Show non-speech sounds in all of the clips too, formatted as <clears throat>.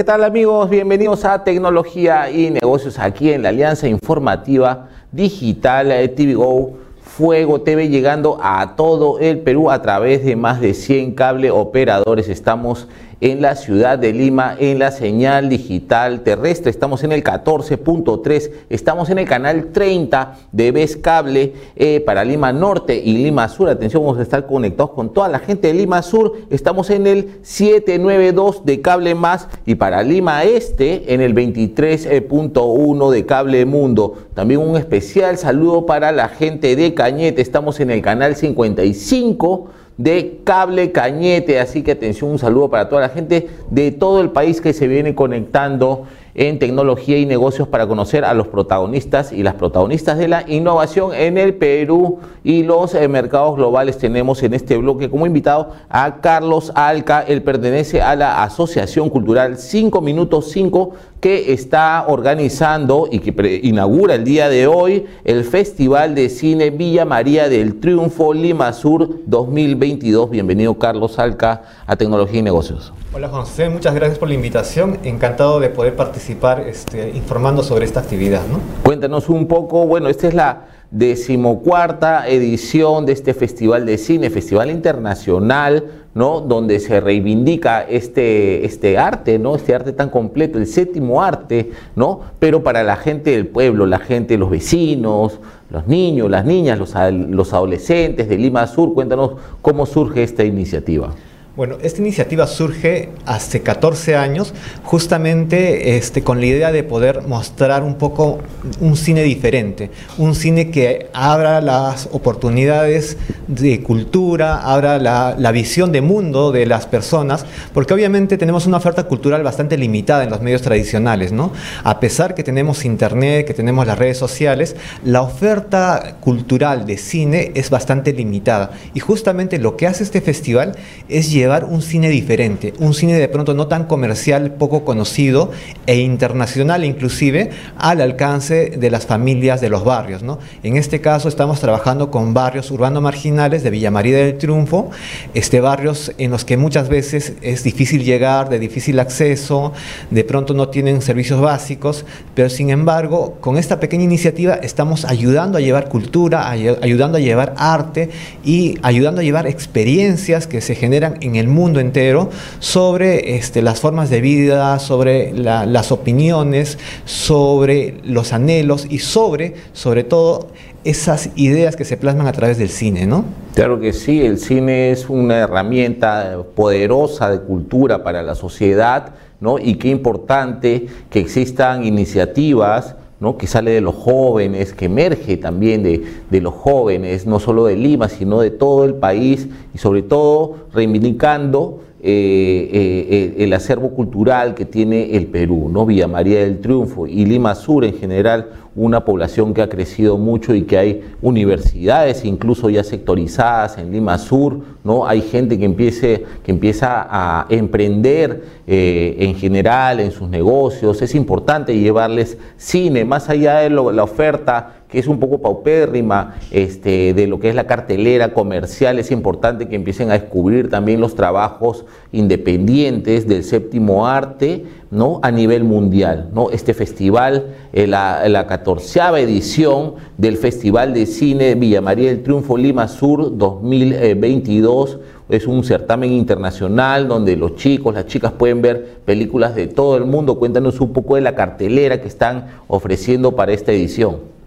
¿qué tal amigos? Bienvenidos a Tecnología y Negocios aquí en la Alianza Informativa Digital eh, TV Go Fuego TV llegando a todo el Perú a través de más de 100 cable operadores. Estamos la ciudad de Lima en la señal digital terrestre. Estamos en el 14.3, estamos en el canal 30 de Vez Cable eh, para Lima Norte y Lima Sur. Atención, vamos a estar conectados con toda la gente de Lima Sur. Estamos en el 792 de Cable Más y para Lima Este en el 23.1 de Cable Mundo. También un especial saludo para la gente de Cañete. Estamos en el canal 55 de Cable Cañete. Así que atención, un saludo para toda la gente de todo el país que se viene conectando en tecnología y negocios para conocer a los protagonistas y las protagonistas de la innovación en el Perú y los eh, mercados globales. Tenemos en este bloque como invitado a Carlos Alca, él pertenece a la Asociación Cultural 5 Minutos 5 que está organizando y que inaugura el día de hoy el Festival de Cine Villa María del Triunfo Lima Sur 2022. Bienvenido Carlos Alca a Tecnología y Negocios. Hola José, muchas gracias por la invitación. Encantado de poder participar este, informando sobre esta actividad. Cuéntanos un poco, bueno, esta es la decimocuarta edición de este Festival de Cine, Festival Internacional ¿no? donde se reivindica este, este arte, ¿no? este arte tan completo, el séptimo arte, ¿no? pero para la gente del pueblo, la gente, los vecinos, los niños, las niñas, los, los adolescentes de Lima Sur. Cuéntanos cómo surge esta iniciativa. Bueno, esta iniciativa surge hace 14 años justamente este, con la idea de poder mostrar un poco un cine diferente, un cine que abra las oportunidades de cultura, abra la, visión de mundo de las personas, porque obviamente tenemos una oferta cultural bastante limitada en los medios tradicionales, ¿no? A pesar que tenemos internet, que tenemos las redes sociales, la oferta cultural de cine es bastante limitada. Y justamente lo que hace este festival es llevar un cine diferente, un cine de pronto no tan comercial, poco conocido e internacional inclusive al alcance de las familias de los barrios. ¿no? En este caso estamos trabajando con barrios urbanos marginales de Villa María del Triunfo, este, barrios en los que muchas veces es difícil llegar, de difícil acceso, de pronto no tienen servicios básicos, pero sin embargo con esta pequeña iniciativa estamos ayudando a llevar cultura, ayudando a llevar arte y ayudando a llevar experiencias que se generan en el mundo entero sobre este, las formas de vida, sobre las opiniones, sobre los anhelos y sobre, sobre todo, esas ideas que se plasman a través del cine, ¿no? Claro que sí, el cine es una herramienta poderosa de cultura para la sociedad, ¿no? Y qué importante que existan iniciativas ¿no? que sale de los jóvenes, que emerge también de, de, los jóvenes, no solo de Lima, sino de todo el país y sobre todo reivindicando eh, eh, el acervo cultural que tiene el Perú, ¿no? Villa María del Triunfo y Lima Sur en general, una población que ha crecido mucho y que hay universidades incluso ya sectorizadas en Lima Sur, ¿no? Hay gente que, empiece, que empieza a emprender eh, en general en sus negocios, es importante llevarles cine, más allá de la oferta que es un poco paupérrima este, de lo que es la cartelera comercial, es importante que empiecen a descubrir también los trabajos independientes del séptimo arte ¿no? a nivel mundial. ¿no? Este festival, eh, la, la catorceava edición del Festival de Cine Villa María del Triunfo Lima Sur 2022, es un certamen internacional donde los chicos, las chicas pueden ver películas de todo el mundo. Cuéntanos un poco de la cartelera que están ofreciendo para esta edición.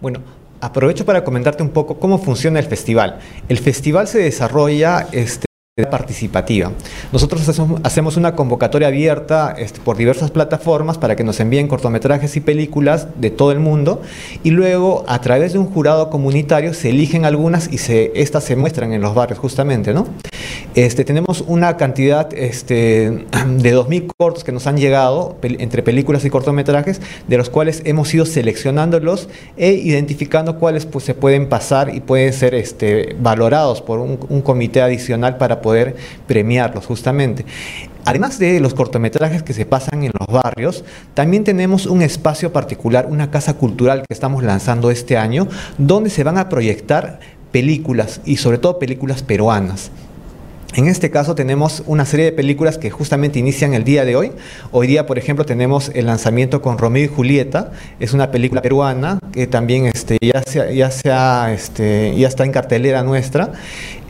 Bueno, aprovecho para comentarte un poco cómo funciona el festival. El festival se desarrolla este, participativa. Nosotros hacemos una convocatoria abierta este, por diversas plataformas para que nos envíen cortometrajes y películas de todo el mundo y luego a través de un jurado comunitario se eligen algunas y se, estas se muestran en los barrios justamente, ¿no? Este, tenemos una cantidad este, <clears throat> de 2.000 cortos que nos han llegado entre películas y cortometrajes, de los cuales hemos ido seleccionándolos e identificando cuáles pues, se pueden pasar y pueden ser este, valorados por un, un comité adicional para poder premiarlos justamente. Además de los cortometrajes que se pasan en los barrios, también tenemos un espacio particular, una casa cultural que estamos lanzando este año, donde se van a proyectar películas y sobre todo películas peruanas. En este caso tenemos una serie de películas que justamente inician el día de hoy. Hoy día, por ejemplo, tenemos el lanzamiento con Romeo y Julieta. Es una película peruana que también este, ya, este, ya está en cartelera nuestra.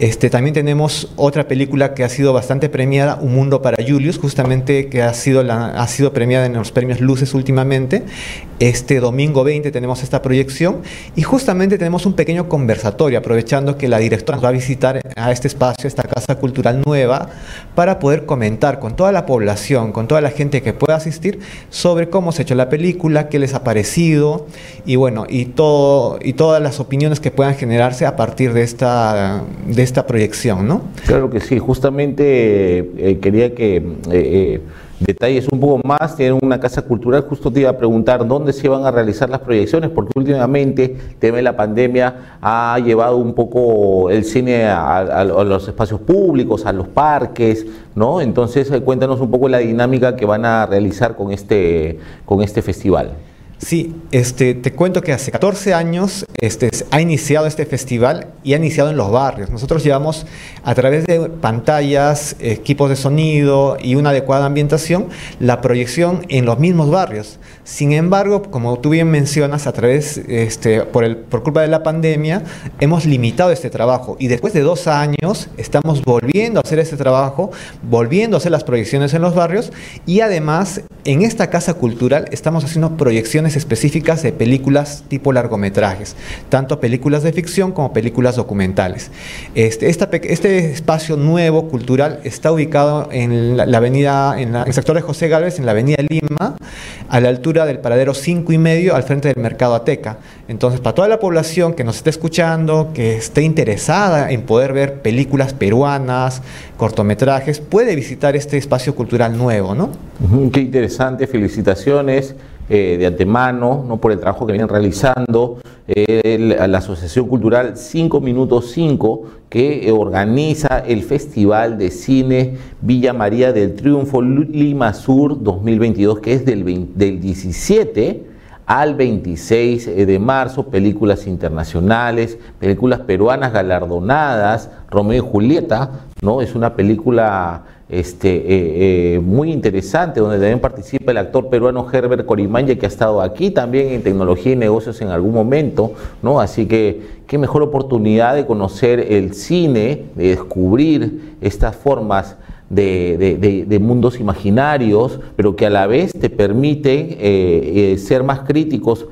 Este, también tenemos otra película que ha sido bastante premiada, Un Mundo para Julius, justamente que ha sido, la, ha sido premiada en los premios Luces últimamente. Este domingo 20 tenemos esta proyección y justamente tenemos un pequeño conversatorio, aprovechando que la directora nos va a visitar a este espacio, esta casa cultural nueva, para poder comentar con toda la población, con toda la gente que pueda asistir, sobre cómo se ha hecho la película, qué les ha parecido y bueno, y, todo, y todas las opiniones que puedan generarse a partir de esta, de esta proyección, ¿no? Claro que sí, justamente eh, quería que... Eh, eh, detalles un poco más, tienen una casa cultural, justo te iba a preguntar dónde se van a realizar las proyecciones, porque últimamente el tema de la pandemia ha llevado un poco el cine a, los espacios públicos, a los parques, ¿no? Entonces cuéntanos un poco la dinámica que van a realizar con este, con este festival. Sí, este, te cuento que hace 14 años este, ha iniciado este festival y ha iniciado en los barrios. Nosotros llevamos a través de pantallas, equipos de sonido y una adecuada ambientación la proyección en los mismos barrios. Sin embargo, como tú bien mencionas, a través, este, por, el, por culpa de la pandemia, hemos limitado este trabajo y después de dos años estamos volviendo a hacer este trabajo, volviendo a hacer las proyecciones en los barrios y además en esta casa cultural estamos haciendo proyecciones específicas de películas tipo largometrajes, tanto películas de ficción como películas documentales. Este, este espacio nuevo cultural está ubicado en la, avenida, en, el sector de José Gálvez, en la avenida Lima, a la altura del paradero 5 y medio al frente del mercado Ateca. Entonces, para toda la población que nos esté escuchando, que esté interesada en poder ver películas peruanas, cortometrajes, puede visitar este espacio cultural nuevo, ¿no? Qué interesante, felicitaciones. Eh, de antemano, ¿no? por el trabajo que vienen realizando, eh, la Asociación Cultural 5 Minutos 5, que eh, organiza el Festival de Cine Villa María del Triunfo Lima Sur 2022, que es del, del 17 al 26 de marzo, películas internacionales, películas peruanas galardonadas, Romeo y Julieta, ¿no? Es una película este, eh, eh, muy interesante, donde también participa el actor peruano Herbert Corimanya, que ha estado aquí también en tecnología y negocios en algún momento, ¿no? Así que qué mejor oportunidad de conocer el cine, de descubrir estas formas de, mundos imaginarios, pero que a la vez te permiten eh, ser más críticos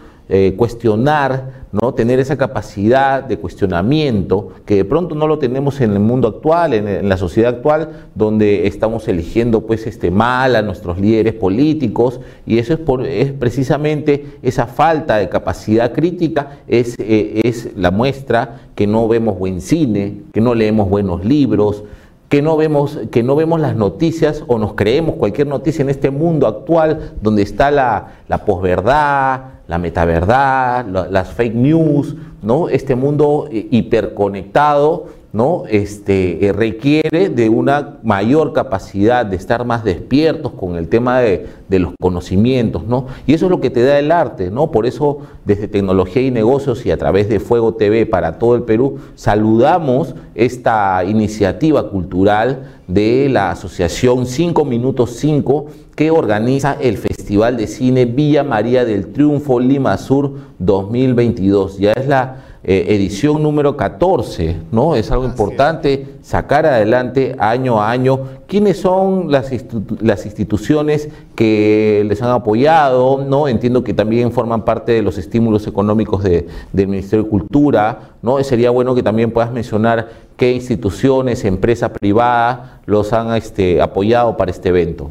cuestionar, ¿no? tener esa capacidad de cuestionamiento que de pronto no lo tenemos en el mundo actual, en, la sociedad actual, donde estamos eligiendo pues este mal a nuestros líderes políticos y eso es, por, es precisamente esa falta de capacidad crítica es, eh, es la muestra que no vemos buen cine, que no leemos buenos libros, que no vemos, que no vemos las noticias o nos creemos cualquier noticia en este mundo actual donde está la, la posverdad, la metaverdad, las fake news, ¿no? Este mundo eh, hiperconectado ¿no? Este, requiere de una mayor capacidad de estar más despiertos con el tema de, los conocimientos, ¿no? Y eso es lo que te da el arte, ¿no? Por eso desde Tecnología y Negocios y a través de Fuego TV para todo el Perú saludamos esta iniciativa cultural de la Asociación 5 Minutos 5 que organiza el Festival de Cine Villa María del Triunfo Lima Sur 2022. Ya es la eh, edición número 14, ¿no? Es algo importante sacar adelante año a año. ¿Quiénes son las, las instituciones que les han apoyado? ¿no? Entiendo que también forman parte de los estímulos económicos del Ministerio de Cultura, ¿no? Sería bueno que también puedas mencionar qué instituciones, empresas privadas los han este, apoyado para este evento.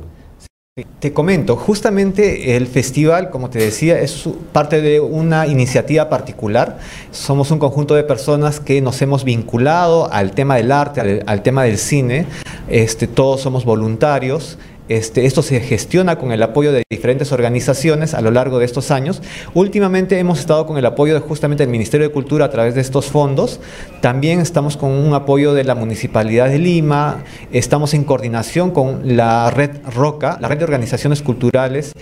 Te comento, justamente el festival, como te decía, es parte de una iniciativa particular. Somos un conjunto de personas que nos hemos vinculado al tema del arte, al, tema del cine. Este, todos somos voluntarios. Este, esto se gestiona con el apoyo de diferentes organizaciones a lo largo de estos años. Últimamente hemos estado con el apoyo de justamente del Ministerio de Cultura a través de estos fondos. También estamos con un apoyo de la Municipalidad de Lima. Estamos en coordinación con la red ROCA, la red de organizaciones culturales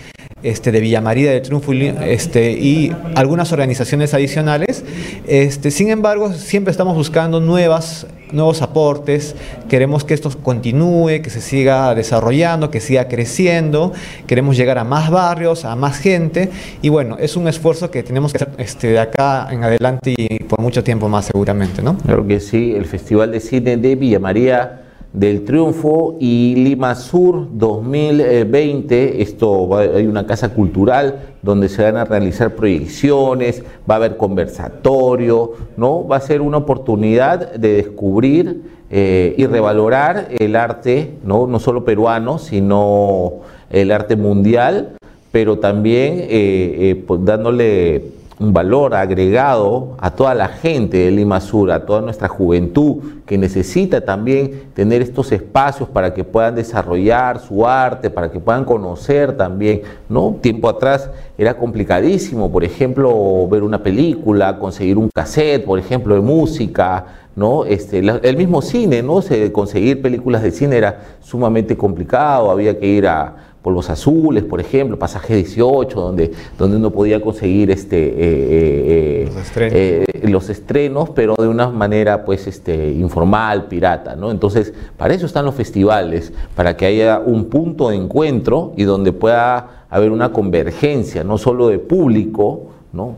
este, de Villa María del Triunfo este, y algunas organizaciones adicionales. Este, sin embargo, siempre estamos buscando nuevas nuevos aportes, queremos que esto continúe, que se siga desarrollando, que siga creciendo, queremos llegar a más barrios, a más gente y bueno, es un esfuerzo que tenemos que hacer este, de acá en adelante y por mucho tiempo más seguramente, ¿no? Claro que sí, el Festival de Cine de Villa María del Triunfo y Lima Sur 2020. Esto hay una casa cultural donde se van a realizar proyecciones, va a haber conversatorio, ¿no? Va a ser una oportunidad de descubrir eh, y revalorar el arte, ¿no? no solo peruano, sino el arte mundial, pero también eh, eh, pues dándole un valor agregado a toda la gente de Lima Sur, a toda nuestra juventud que necesita también tener estos espacios para que puedan desarrollar su arte, para que puedan conocer también, ¿no? Tiempo atrás era complicadísimo, por ejemplo, ver una película, conseguir un cassette, por ejemplo, de música, ¿no? Este, el mismo cine, ¿no? conseguir películas de cine era sumamente complicado, había que ir a Polvos Azules, por ejemplo, Pasaje 18, donde, donde uno podía conseguir este, eh, eh, eh, los, estrenos. pero de una manera pues, este, informal, pirata. ¿no? Entonces, para eso están los festivales, para que haya un punto de encuentro y donde pueda haber una convergencia, no solo de público,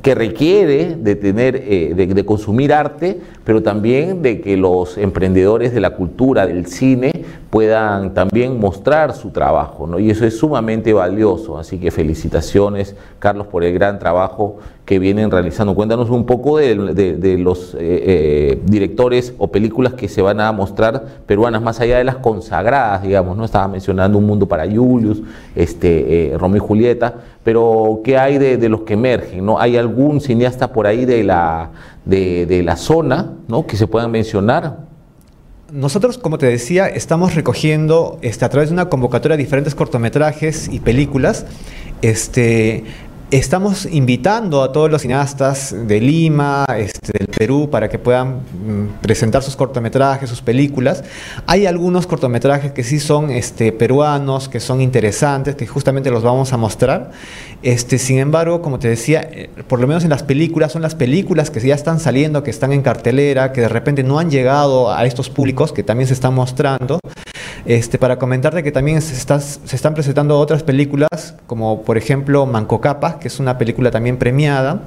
que requiere de, tener, eh, de, consumir arte, pero también de que los emprendedores de la cultura, del cine, puedan también mostrar su trabajo. ¿no? Y eso es sumamente valioso. Así que felicitaciones, Carlos, por el gran trajo que vienen realizando. Cuéntanos un poco de, los eh, eh, directores o películas que se van a mostrar peruanas, más allá de las consagradas, digamos, ¿no? Estaba mencionando Un Mundo para Julius, este, Romeo y Julieta, pero ¿qué hay de, los que emergen? ¿no? ¿Hay algún cineasta por ahí de la, de, la zona ¿no? que se puedan mencionar? Nosotros, como te decía, estamos recogiendo este, a través de una convocatoria diferentes cortometrajes y películas. Este, Estamos invitando a todos los cineastas de Lima, este, del Perú, para que puedan mm, presentar sus cortometrajes, sus películas. Hay algunos cortometrajes que sí son este, peruanos, que son interesantes, que justamente los vamos a mostrar. Este, sin embargo, como te decía, eh, por lo menos en las películas, son las películas que ya están saliendo, que están en cartelera, que de repente no han llegado a estos públicos, que también se están mostrando. Este, para comentarte que también se, se, están presentando otras películas, como por ejemplo Manco Capa, que es una película también premiada,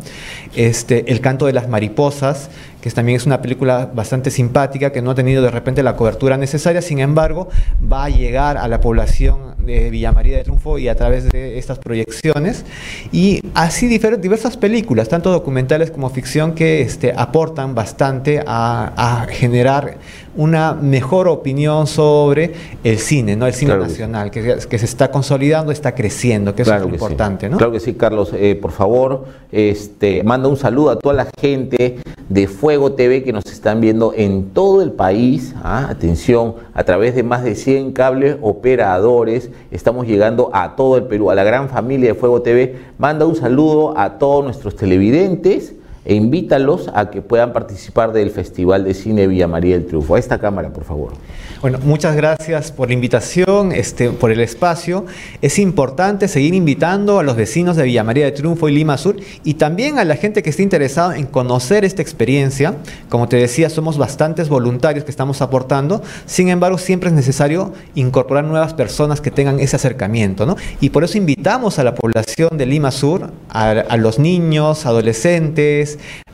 este, El canto de las mariposas, que también es una película bastante simpática, que no ha tenido de repente la cobertura necesaria, sin embargo, va a llegar a la población de Villa María de Triunfo y a través de estas proyecciones. Y así diversas películas, tanto documentales como ficción, que este, aportan bastante a, generar una mejor opinión sobre el cine, ¿no? el cine nacional, que, que, se está consolidando, está creciendo, que eso es importante. ¿no? Claro que sí, Carlos. Eh, por favor, este, manda un saludo a toda la gente de Fuego TV que nos están viendo en todo el país. ¿ah? Atención, a través de más de 100 cables operadores. Estamos llegando a todo el Perú, a la gran familia de Fuego TV. Manda un saludo a todos nuestros televidentes e invítalos a que puedan participar del Festival de Cine Villa María del Triunfo. A esta cámara, por favor. Bueno, muchas gracias por la invitación, este, por el espacio. Es importante seguir invitando a los vecinos de Villa María del Triunfo y Lima Sur y también a la gente que esté interesada en conocer esta experiencia. Como te decía, somos bastantes voluntarios que estamos aportando. Sin embargo, siempre es necesario incorporar nuevas personas que tengan ese acercamiento, ¿no? Y por eso invitamos a la población de Lima Sur, a, a los niños, adolescentes,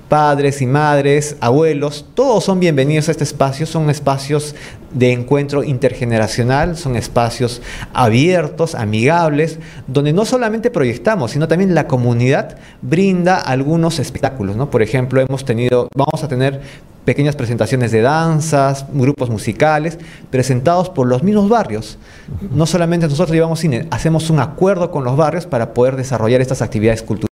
padres y madres, abuelos, todos son bienvenidos a este espacio, son espacios de encuentro intergeneracional, son espacios abiertos, amigables, donde no solamente proyectamos, sino también la comunidad brinda algunos espectáculos. Por ejemplo, hemos tenido, vamos a tener pequeñas presentaciones de danzas, grupos musicales, presentados por los mismos barrios. No solamente nosotros llevamos cine, hacemos un acuerdo con los barrios para poder desarrollar estas actividades culturales.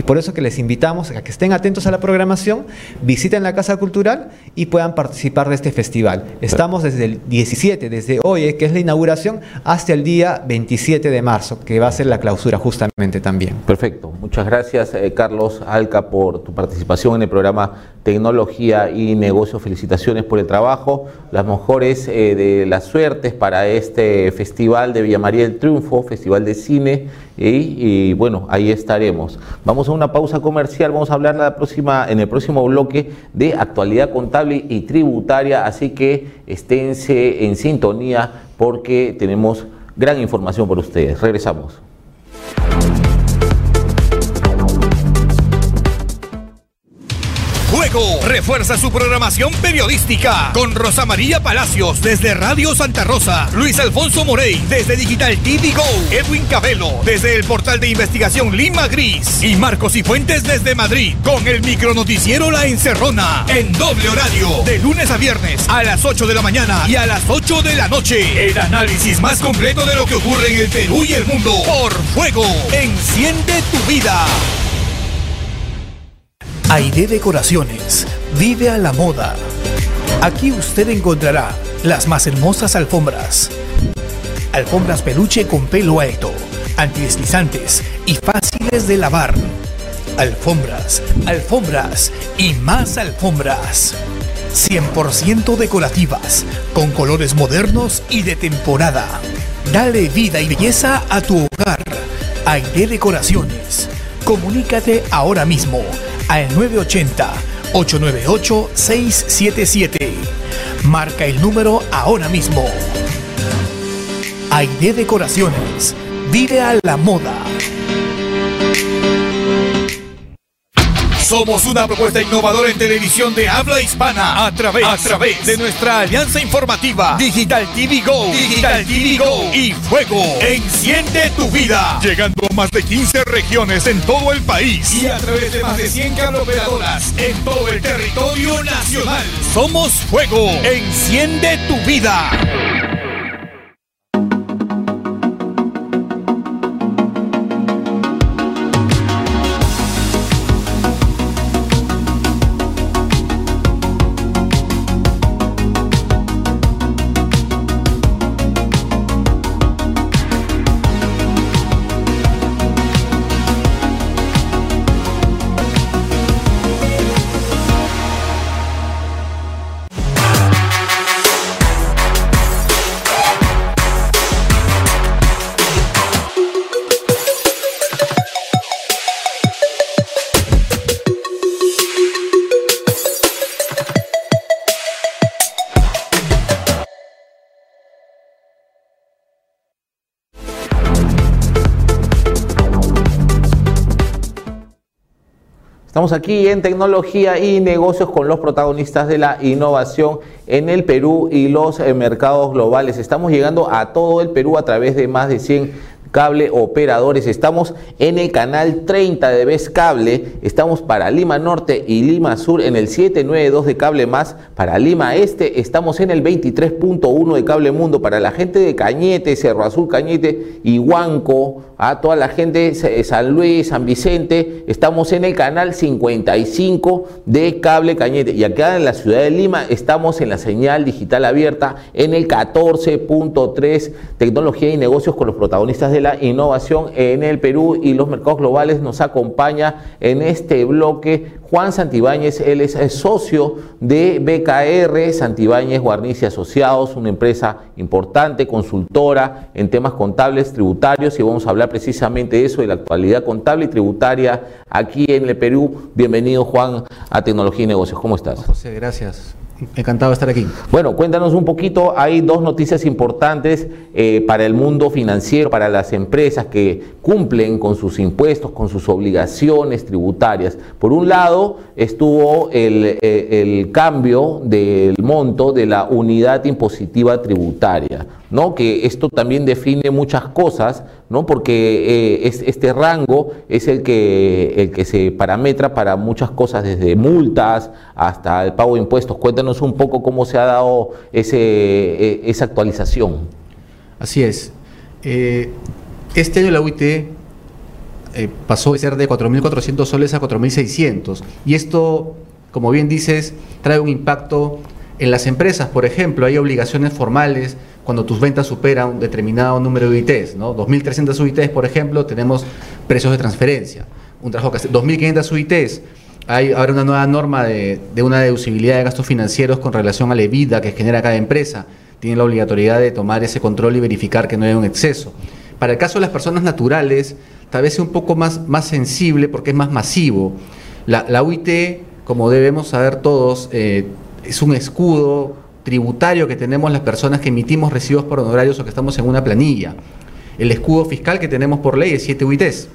Y por eso que les invitamos a que estén atentos a la programación, visiten la Casa Cultural y puedan participar de este festival. Estamos desde el 17, desde hoy, eh, que es la inauguración, hasta el día 27 de marzo, que va a ser la clausura justamente también. Perfecto. Muchas gracias, eh, Carlos Alca, por tu participación en el programa Tecnología y Negocios. Felicitaciones por el trabajo, las mejores eh, de las suertes para este Festival de Villa María del Triunfo, Festival de Cine, y, bueno, ahí estaremos. Vamos a una pausa comercial, vamos a hablar la próxima, en el próximo bloque de actualidad contable y tributaria, así que esténse en sintonía porque tenemos gran información por ustedes. Regresamos. Refuerza su programación periodística con Rosa María Palacios desde Radio Santa Rosa, Luis Alfonso Morey desde Digital TV Go, Edwin Cabello desde el portal de investigación Lima Gris y Marcos y Fuentes desde Madrid con el micronoticiero La Encerrona en doble horario de lunes a viernes a las 8 de la mañana y a las 8 de la noche. El análisis más completo de lo que ocurre en el Perú y el mundo por fuego. Enciende tu vida. Aide Decoraciones. Vive a la moda. Aquí usted encontrará las más hermosas alfombras. Alfombras peluche con pelo alto, antideslizantes y fáciles de lavar. Alfombras, alfombras y más alfombras. 100% decorativas, con colores modernos y de temporada. Dale vida y belleza a tu hogar. Aide Decoraciones. Comunícate ahora mismo al 980-898-677. Marca el número ahora mismo. Aide Decoraciones. Vive a la moda. Somos una propuesta innovadora en televisión de habla hispana a través, a través de nuestra alianza informativa Digital TV Go, Digital TV Go y Fuego. Enciende tu vida. Llegando a más de 15 regiones en todo el país y a través de más de 100 operadoras en todo el territorio nacional. Somos Fuego. Enciende tu vida. Estamos aquí en tecnología y negocios con los protagonistas de la innovación en el Perú y los eh, mercados globales. Estamos llegando a todo el Perú a través de más de 100 cable operadores. Estamos en el canal 30 de Vez Cable. Estamos para Lima Norte y Lima Sur en el 792 de Cable Más. Para Lima Este estamos en el 23.1 de Cable Mundo. Para la gente de Cañete, Cerro Azul Cañete y Huanco, a toda la gente de San Luis, San Vicente, estamos en el canal 55 de Cable Cañete. Y acá en la ciudad de Lima estamos en la señal digital abierta en el 14.3 Tecnología y Negocios con los protagonistas de la innovación en el Perú y los mercados globales. Nos acompaña en este bloque Juan Santibáñez, él es socio de BKR, Santibáñez Guarnici Asociados, una empresa importante, consultora en temas contables, tributarios, y vamos a hablar precisamente eso, de la actualidad contable y tributaria aquí en el Perú. Bienvenido Juan a Tecnología y Negocios, ¿cómo estás? José, gracias. Encantado de estar aquí. Bueno, cuéntanos un poquito, hay dos noticias importantes eh, para el mundo financiero, para las empresas que cumplen con sus impuestos, con sus obligaciones tributarias. Por un lado, estuvo el, eh, cambio del monto de la unidad impositiva tributaria. ¿no? que esto también define muchas cosas, ¿no? porque eh, es, este rango es el que, el que se parametra para muchas cosas, desde multas hasta el pago de impuestos. Cuéntanos un poco cómo se ha dado ese, e, esa actualización. Así es. Eh, este año la UIT eh, pasó de ser de 4.400 soles a 4.600 y esto, como bien dices, trae un impacto en las empresas. Por ejemplo, hay obligaciones formales cuando tus ventas superan un determinado número de UITs, ¿no? 2.300 UITs, por ejemplo, tenemos precios de transferencia. Un trabajo que hace 2.500 UITs, hay ahora una nueva norma de, una deducibilidad de gastos financieros con relación a la EBITDA que genera cada empresa. Tiene la obligatoriedad de tomar ese control y verificar que no haya un exceso. Para el caso de las personas naturales, tal vez sea un poco más, más sensible porque es más masivo. La, UIT, como debemos saber todos, eh, es un escudo tributario que tenemos las personas que emitimos recibos por honorarios o que estamos en una planilla. El escudo fiscal que tenemos por ley es 7 UITs.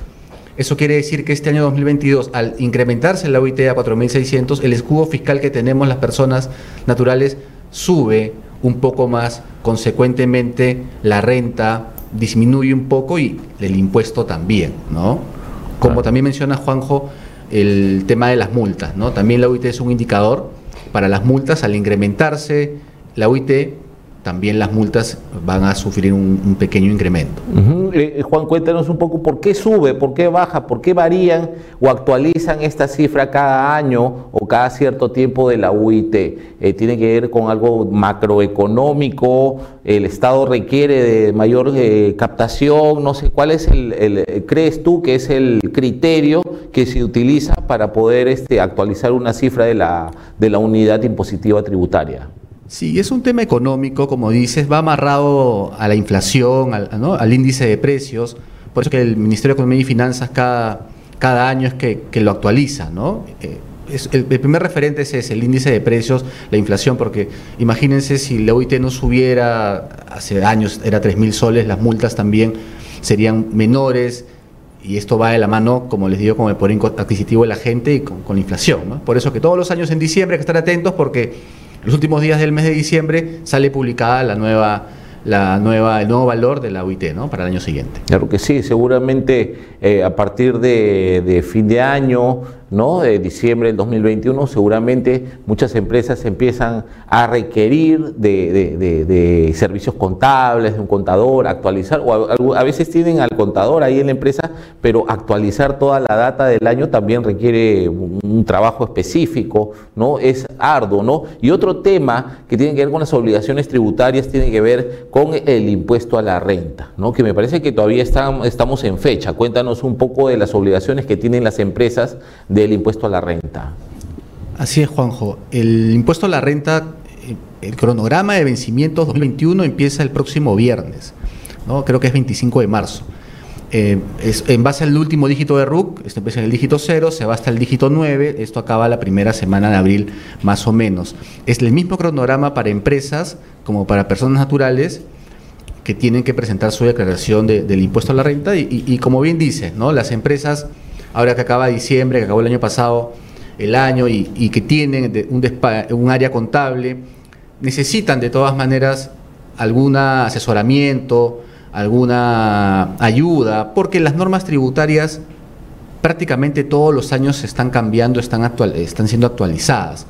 Eso quiere decir que este año 2022, al incrementarse la UIT a 4.600, el escudo fiscal que tenemos las personas naturales sube un poco más, consecuentemente la renta disminuye un poco y el impuesto también, ¿no? Como también menciona Juanjo, el tema de las multas, ¿no? También la UIT es un indicador para las multas, al incrementarse la UIT, también las multas van a sufrir un, pequeño incremento. Eh, Juan, cuéntanos un poco por qué sube, por qué baja, por qué varían o actualizan esta cifra cada año o cada cierto tiempo de la UIT. Eh, ¿Tiene que ver con algo macroeconómico? ¿El Estado requiere de mayor eh, captación? No sé, ¿cuál es el, crees tú que es el criterio que se utiliza para poder este, actualizar una cifra de la, de la unidad impositiva tributaria? Sí, es un tema económico, como dices, va amarrado a la inflación, al, índice de precios. Por eso que el Ministerio de Economía y Finanzas cada, cada año es que, lo actualiza, ¿no? Eh, el, primer referente es ese, el índice de precios, la inflación, porque imagínense si la OIT no subiera, hace años era 3 mil soles, las multas también serían menores, y esto va de la mano, como les digo, con el poder adquisitivo de la gente y con, con la inflación. ¿no? Por eso que todos los años en diciembre hay que estar atentos porque los últimos días del mes de diciembre sale publicada la nueva la nueva, el nuevo valor de la UIT ¿no? para el año siguiente. Claro que sí, seguramente eh, a partir de, fin de año, ¿no? de diciembre del 2021, seguramente muchas empresas empiezan a requerir de, servicios contables, de un contador, actualizar, o a, veces tienen al contador ahí en la empresa, pero actualizar toda la data del año también requiere un, trabajo específico, ¿no? es arduo. ¿no? Y otro tema que tiene que ver con las obligaciones tributarias tiene que ver con el impuesto a la renta, ¿no? que me parece que todavía estamos en fecha. Cuéntanos un poco de las obligaciones que tienen las empresas del impuesto a la renta. Así es, Juanjo. El impuesto a la renta, eh, el cronograma de vencimientos 2021 empieza el próximo viernes, ¿no? creo que es 25 de marzo. Eh, es, en base al último dígito de RUC, esto empieza en el dígito 0, se va hasta el dígito 9, esto acaba la primera semana de abril más o menos. Es el mismo cronograma para empresas como para personas naturales que tienen que presentar su declaración del impuesto a la renta y, como bien dice, ¿no? las empresas, ahora que acaba diciembre, que acabó el año pasado, el año y, que tienen un, un área contable, necesitan de todas maneras algún asesoramiento, alguna ayuda, porque las normas tributarias prácticamente todos los años se están cambiando, están, siendo actualizadas.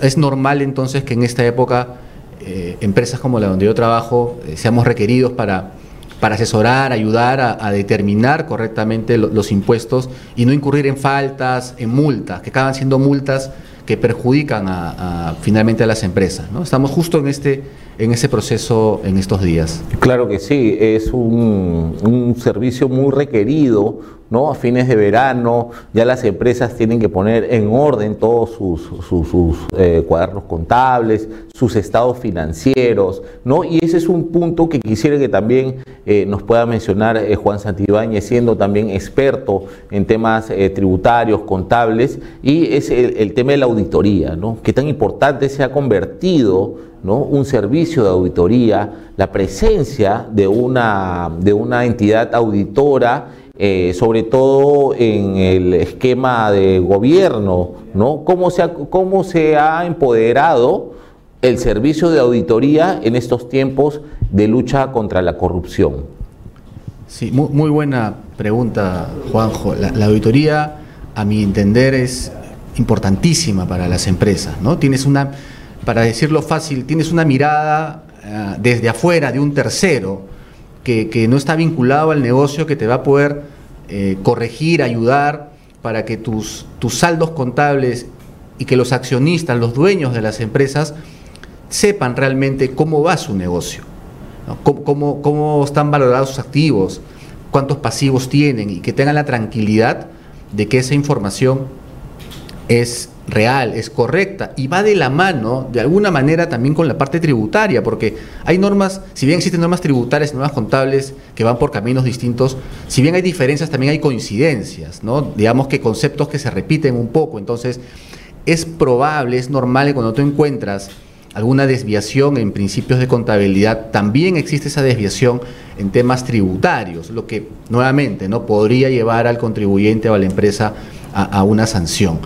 Es normal entonces que en esta época eh, empresas como la donde yo trabajo eh, seamos requeridos para, para asesorar, ayudar a, determinar correctamente los impuestos y no incurrir en faltas, en multas, que acaban siendo multas que perjudican a, finalmente a las empresas. ¿no? Estamos justo en, este, en ese proceso en estos días. Claro que sí, es un, un servicio muy requerido ¿no? A fines de verano ya las empresas tienen que poner en orden todos sus, sus, eh, cuadernos contables, sus estados financieros, ¿no? Y ese es un punto que quisiera que también eh, nos pueda mencionar eh, Juan Santibáñez, siendo también experto en temas tributarios, contables, y es el, tema de la auditoría, ¿no? Que tan importante se ha convertido ¿no? un servicio de auditoría, la presencia de una, de una entidad auditora eh, sobre todo en el esquema de gobierno, ¿no? ¿Cómo se, ha, ¿Cómo se ha empoderado el servicio de auditoría en estos tiempos de lucha contra la corrupción? Sí, muy, buena pregunta, Juanjo. La, auditoría, a mi entender, es importantísima para las empresas, ¿no? Tienes una, para decirlo fácil, tienes una mirada eh, desde afuera de un tercero, que, no está vinculado al negocio que te va a poder eh, corregir, ayudar para que tus, tus saldos contables y que los accionistas, los dueños de las empresas, sepan realmente cómo va su negocio, cómo, cómo, están valorados sus activos, cuántos pasivos tienen y que tengan la tranquilidad de que esa información es real, es correcta y va de la mano de alguna manera también con la parte tributaria, porque hay normas, si bien existen normas tributarias normas contables que van por caminos distintos, si bien hay diferencias, también hay coincidencias, ¿no? Digamos que conceptos que se repiten un poco, entonces es probable, es normal que cuando tú encuentras alguna desviación en principios de contabilidad, también existe esa desviación en temas tributarios, lo que nuevamente no podría llevar al contribuyente o a la empresa a una sanción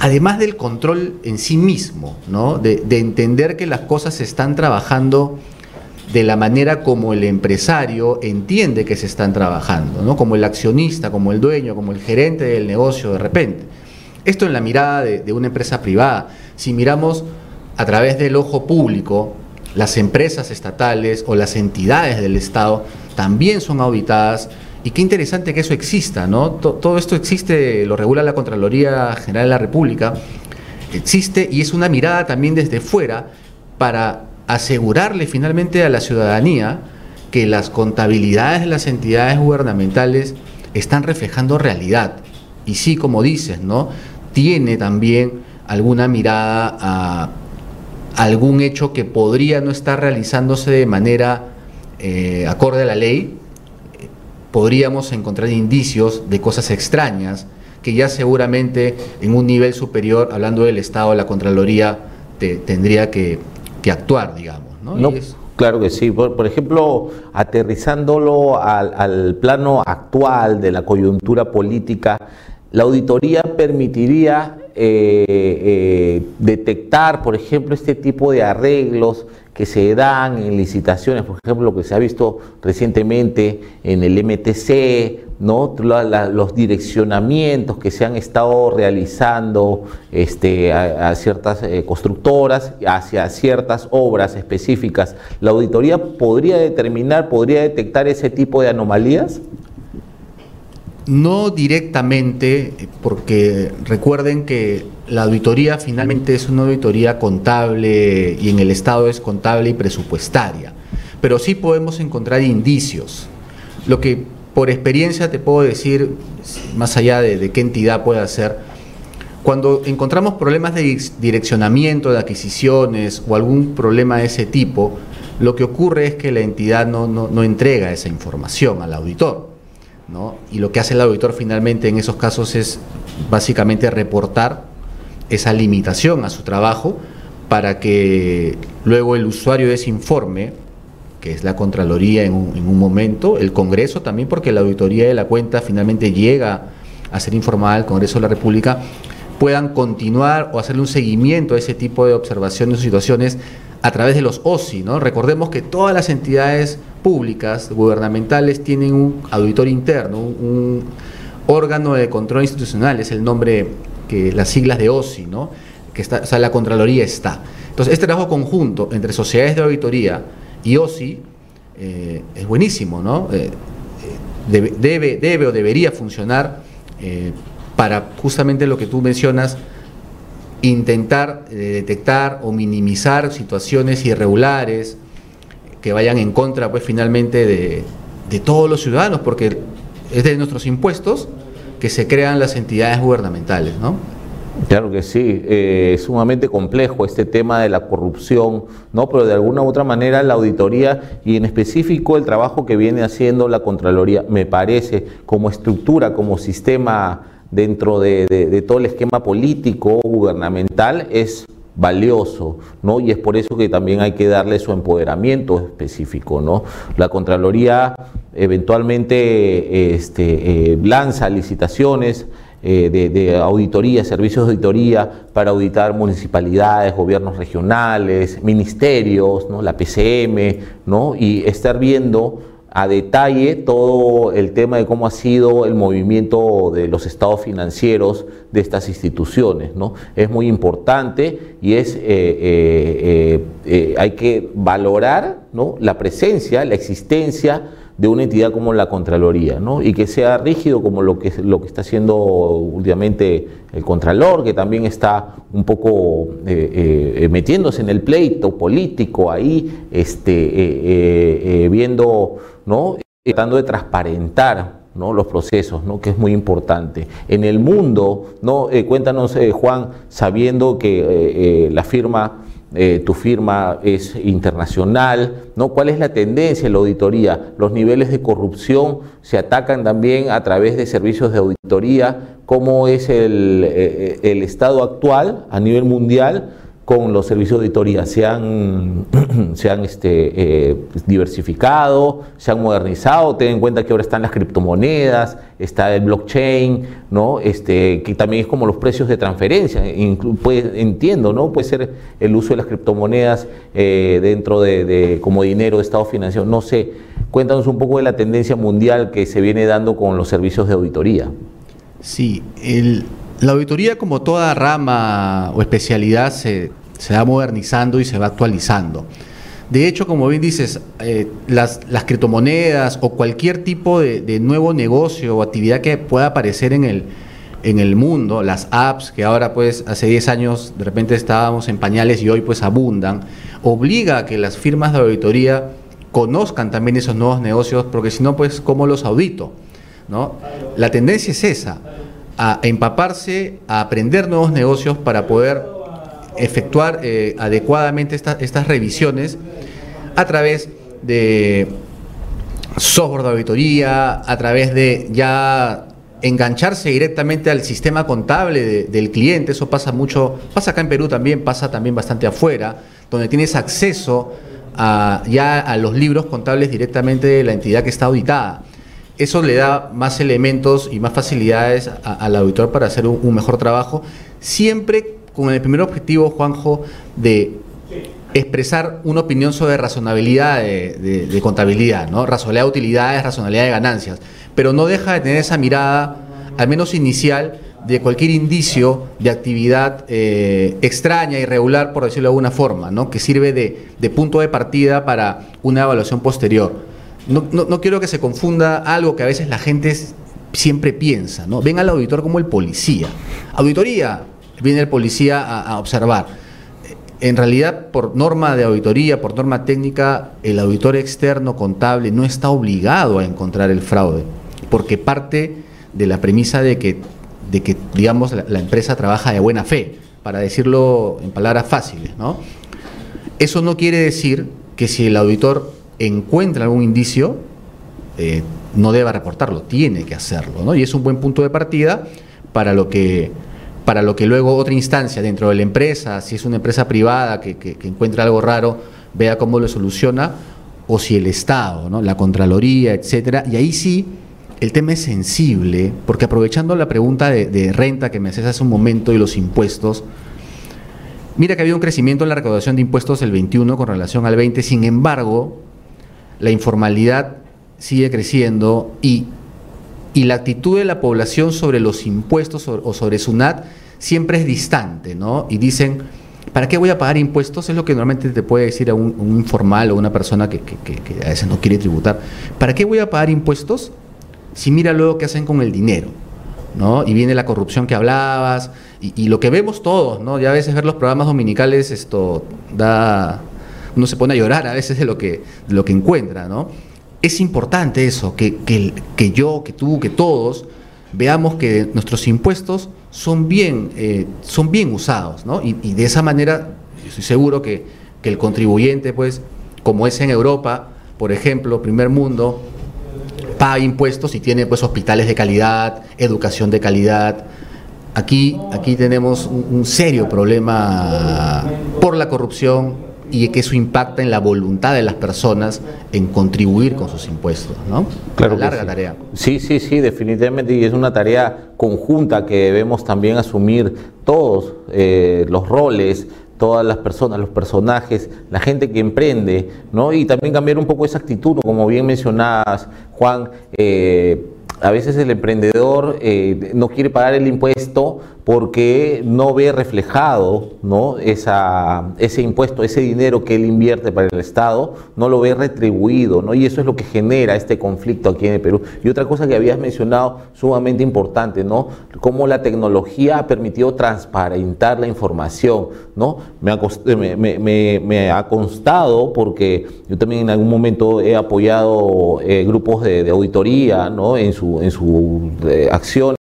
además del control en sí mismo, ¿no? de, entender que las cosas se están trabajando de la manera como el empresario entiende que se están trabajando, ¿no? como el accionista, como el dueño, como el gerente del negocio de repente. Esto en la mirada de, de una empresa privada. Si miramos a través del ojo público, las empresas estatales o las entidades del Estado también son auditadas y qué interesante que eso exista, ¿no? Todo esto existe, lo regula la Contraloría General de la República, existe y es una mirada también desde fuera para asegurarle finalmente a la ciudadanía que las contabilidades de las entidades gubernamentales están reflejando realidad. Y sí, como dices, ¿no? Tiene también alguna mirada a algún hecho que podría no estar realizándose de manera eh, acorde a la ley, podríamos encontrar indicios de cosas extrañas que ya seguramente en un nivel superior, hablando del Estado, la Contraloría tendría que, actuar, digamos. ¿no? Claro que sí. Por, ejemplo, aterrizándolo al, plano actual de la coyuntura política, la auditoría permitiría eh, eh, detectar, por ejemplo, este tipo de arreglos que se dan en licitaciones, por ejemplo, lo que se ha visto recientemente en el MTC, ¿no? los direccionamientos que se han estado realizando este, a, ciertas eh, constructoras hacia ciertas obras específicas, ¿la auditoría podría determinar, podría detectar ese tipo de anomalías? No directamente, porque recuerden que la auditoría finalmente es una auditoría contable y en el Estado es contable y presupuestaria, pero sí podemos encontrar indicios. Lo que por experiencia te puedo decir, más allá de, qué entidad puede ser, cuando encontramos problemas de direccionamiento de adquisiciones o algún problema de ese tipo, lo que ocurre es que la entidad no, no entrega esa información al auditor. Y lo que hace el auditor finalmente en esos casos es básicamente reportar esa limitación a su trabajo para que luego el usuario de ese informe, que es la Contraloría en un, momento, el Congreso también, porque la auditoría de la cuenta finalmente llega a ser informada al Congreso de la República, puedan continuar o hacerle un seguimiento a ese tipo de observaciones o situaciones a través de los OSI. ¿no? Recordemos que todas las entidades públicas, gubernamentales, tienen un auditor interno, un, órgano de control institucional, es el nombre que las siglas de OSI, ¿no? que está, o sea, la Contraloría está. Entonces, este trabajo conjunto entre sociedades de auditoría y OSI eh, es buenísimo, ¿no? Eh, eh, debe, debe, o debería funcionar para justamente lo que tú mencionas, intentar detectar o minimizar situaciones irregulares, que vayan en contra, pues finalmente, de, todos los ciudadanos, porque es de nuestros impuestos que se crean las entidades gubernamentales, ¿no? Claro que sí, eh, es sumamente complejo este tema de la corrupción, ¿no? Pero de alguna u otra manera la auditoría y en específico el trabajo que viene haciendo la Contraloría, me parece, como estructura, como sistema dentro de todo el esquema político gubernamental, es valioso, ¿no? Y es por eso que también hay que darle su empoderamiento específico, ¿no? La Contraloría eventualmente este, eh, lanza licitaciones eh, de, auditoría, servicios de auditoría para auditar municipalidades, gobiernos regionales, ministerios, ¿no? La PCM, ¿no? Y estar viendo a detalle todo el tema de cómo ha sido el movimiento de los estados financieros de estas instituciones. ¿no? Es muy importante y es, eh, eh, eh, hay que valorar ¿no? la presencia, la existencia de una entidad como la Contraloría, ¿no? y que sea rígido como lo que, lo que está haciendo últimamente el Contralor, que también está un poco metiéndose en el pleito político ahí, este, viendo ¿no? tratando de transparentar ¿no? los procesos, ¿no? que es muy importante. En el mundo, ¿no? Eh, cuéntanos, eh, Juan, sabiendo que la firma eh, tu firma es internacional, ¿no? ¿Cuál es la tendencia en la auditoría? Los niveles de corrupción se atacan también a través de servicios de auditoría, ¿cómo es el, eh, el estado actual a nivel mundial? Con los servicios de auditoría se han, <clears throat> se han este, eh, diversificado, se han modernizado, ten en cuenta que ahora están las criptomonedas, está el blockchain, ¿no? este, que también es como los precios de transferencia, entiendo, ¿no? puede ser el uso de las criptomonedas eh, dentro de, como dinero de estado financiero, no sé, cuéntanos un poco de la tendencia mundial que se viene dando con los servicios de auditoría. Sí, el, la auditoría, como toda rama o especialidad, se, va modernizando y se va actualizando. De hecho, como bien dices, eh, las, criptomonedas o cualquier tipo de, nuevo negocio o actividad que pueda aparecer en el, en el mundo, las apps que ahora pues hace 10 años de repente estábamos en pañales y hoy pues abundan, obliga a que las firmas de auditoría conozcan también esos nuevos negocios, porque si no pues ¿cómo los audito? ¿no? La tendencia es esa a empaparse, a aprender nuevos negocios para poder efectuar eh, adecuadamente estas revisiones a través de software de auditoría, a través de ya engancharse directamente al sistema contable del cliente, eso pasa mucho, pasa acá en Perú también, pasa también bastante afuera, donde tienes acceso a, ya a los libros contables directamente de la entidad que está auditada eso le da más elementos y más facilidades al auditor para hacer un, mejor trabajo, siempre con el primer objetivo, Juanjo, de expresar una opinión sobre razonabilidad de, contabilidad, ¿no? razonabilidad de utilidades, razonabilidad de ganancias, pero no deja de tener esa mirada, al menos inicial, de cualquier indicio de actividad eh, extraña, irregular, por decirlo de alguna forma, ¿no? que sirve de punto de partida para una evaluación posterior no, quiero que se confunda algo que a veces la gente siempre piensa, ¿no? Ven al auditor como el policía. Auditoría, viene el policía a, observar. En realidad, por norma de auditoría, por norma técnica, el auditor externo contable no está obligado a encontrar el fraude, porque parte de la premisa de que, de que digamos, la, la empresa trabaja de buena fe, para decirlo en palabras fáciles, ¿no? Eso no quiere decir que si el auditor encuentra algún indicio, eh, no deba reportarlo, tiene que hacerlo, ¿no? Y es un buen punto de partida para lo que para lo que luego otra instancia dentro de la empresa, si es una empresa privada que, encuentra algo raro, vea cómo lo soluciona, o si el Estado, ¿no? la Contraloría, etcétera, y ahí sí el tema es sensible, porque aprovechando la pregunta de, de renta que me haces hace un momento y los impuestos, mira que había un crecimiento en la recaudación de impuestos del 21 con relación al 20, sin embargo, la informalidad sigue creciendo y, la actitud de la población sobre los impuestos o sobre SUNAT siempre es distante, ¿no? Y dicen, ¿para qué voy a pagar impuestos? Es lo que normalmente te puede decir a un, informal o una persona que, a veces no quiere tributar. ¿Para qué voy a pagar impuestos si mira luego qué hacen con el dinero? ¿no? Y viene la corrupción que hablabas y, lo que vemos todos, ¿no? Ya a veces ver los programas dominicales esto da, uno se pone a llorar a veces de lo que, lo que encuentra, ¿no? Es importante eso, que, que, yo, que tú, que todos veamos que nuestros impuestos son bien, eh, son bien usados, ¿no? Y, de esa manera, estoy seguro que, que el contribuyente, pues, como es en Europa, por ejemplo, primer mundo, paga impuestos y tiene pues hospitales de calidad, educación de calidad. Aquí, aquí tenemos un serio problema por la corrupción, y que eso impacta en la voluntad de las personas en contribuir con sus impuestos, ¿no? Claro. Una larga tarea. Sí, sí, sí, definitivamente, y es una tarea conjunta que debemos también asumir todos eh, los roles, todas las personas, los personajes, la gente que emprende, ¿no? Y también cambiar un poco esa actitud, como bien mencionabas, Juan. Eh, a veces el emprendedor eh, no quiere pagar el impuesto porque no ve reflejado ¿no? Esa, ese impuesto, ese dinero que él invierte para el Estado, no lo ve retribuido, ¿no? y eso es lo que genera este conflicto aquí en el Perú. Y otra cosa que habías mencionado, sumamente importante, ¿no? cómo la tecnología ha permitido transparentar la información. ¿no? Me, ha, ha constado, porque yo también en algún momento he apoyado eh, grupos de, auditoría ¿no? en su, en su eh, acción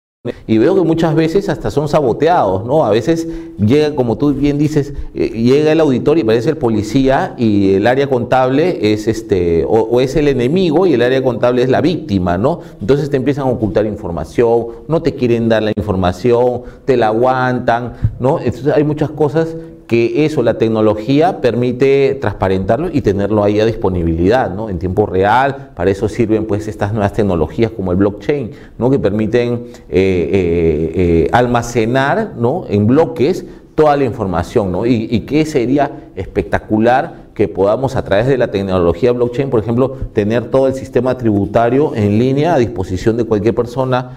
y veo que muchas veces hasta son saboteados, ¿no? A veces llega, como tú bien dices, eh, llega el auditor y parece el policía y el área contable es este, o, es el enemigo y el área contable es la víctima, ¿no? Entonces te empiezan a ocultar información, no te quieren dar la información, te la aguantan, ¿no? Entonces hay muchas cosas que eso, la tecnología permite transparentarlo y tenerlo ahí a disponibilidad, ¿no? En tiempo real, para eso sirven pues estas nuevas tecnologías como el blockchain, ¿no? Que permiten eh, eh, eh, almacenar, ¿no? En bloques toda la información, ¿no? Y, y que sería espectacular que podamos a través de la tecnología blockchain, por ejemplo, tener todo el sistema tributario en línea a disposición de cualquier persona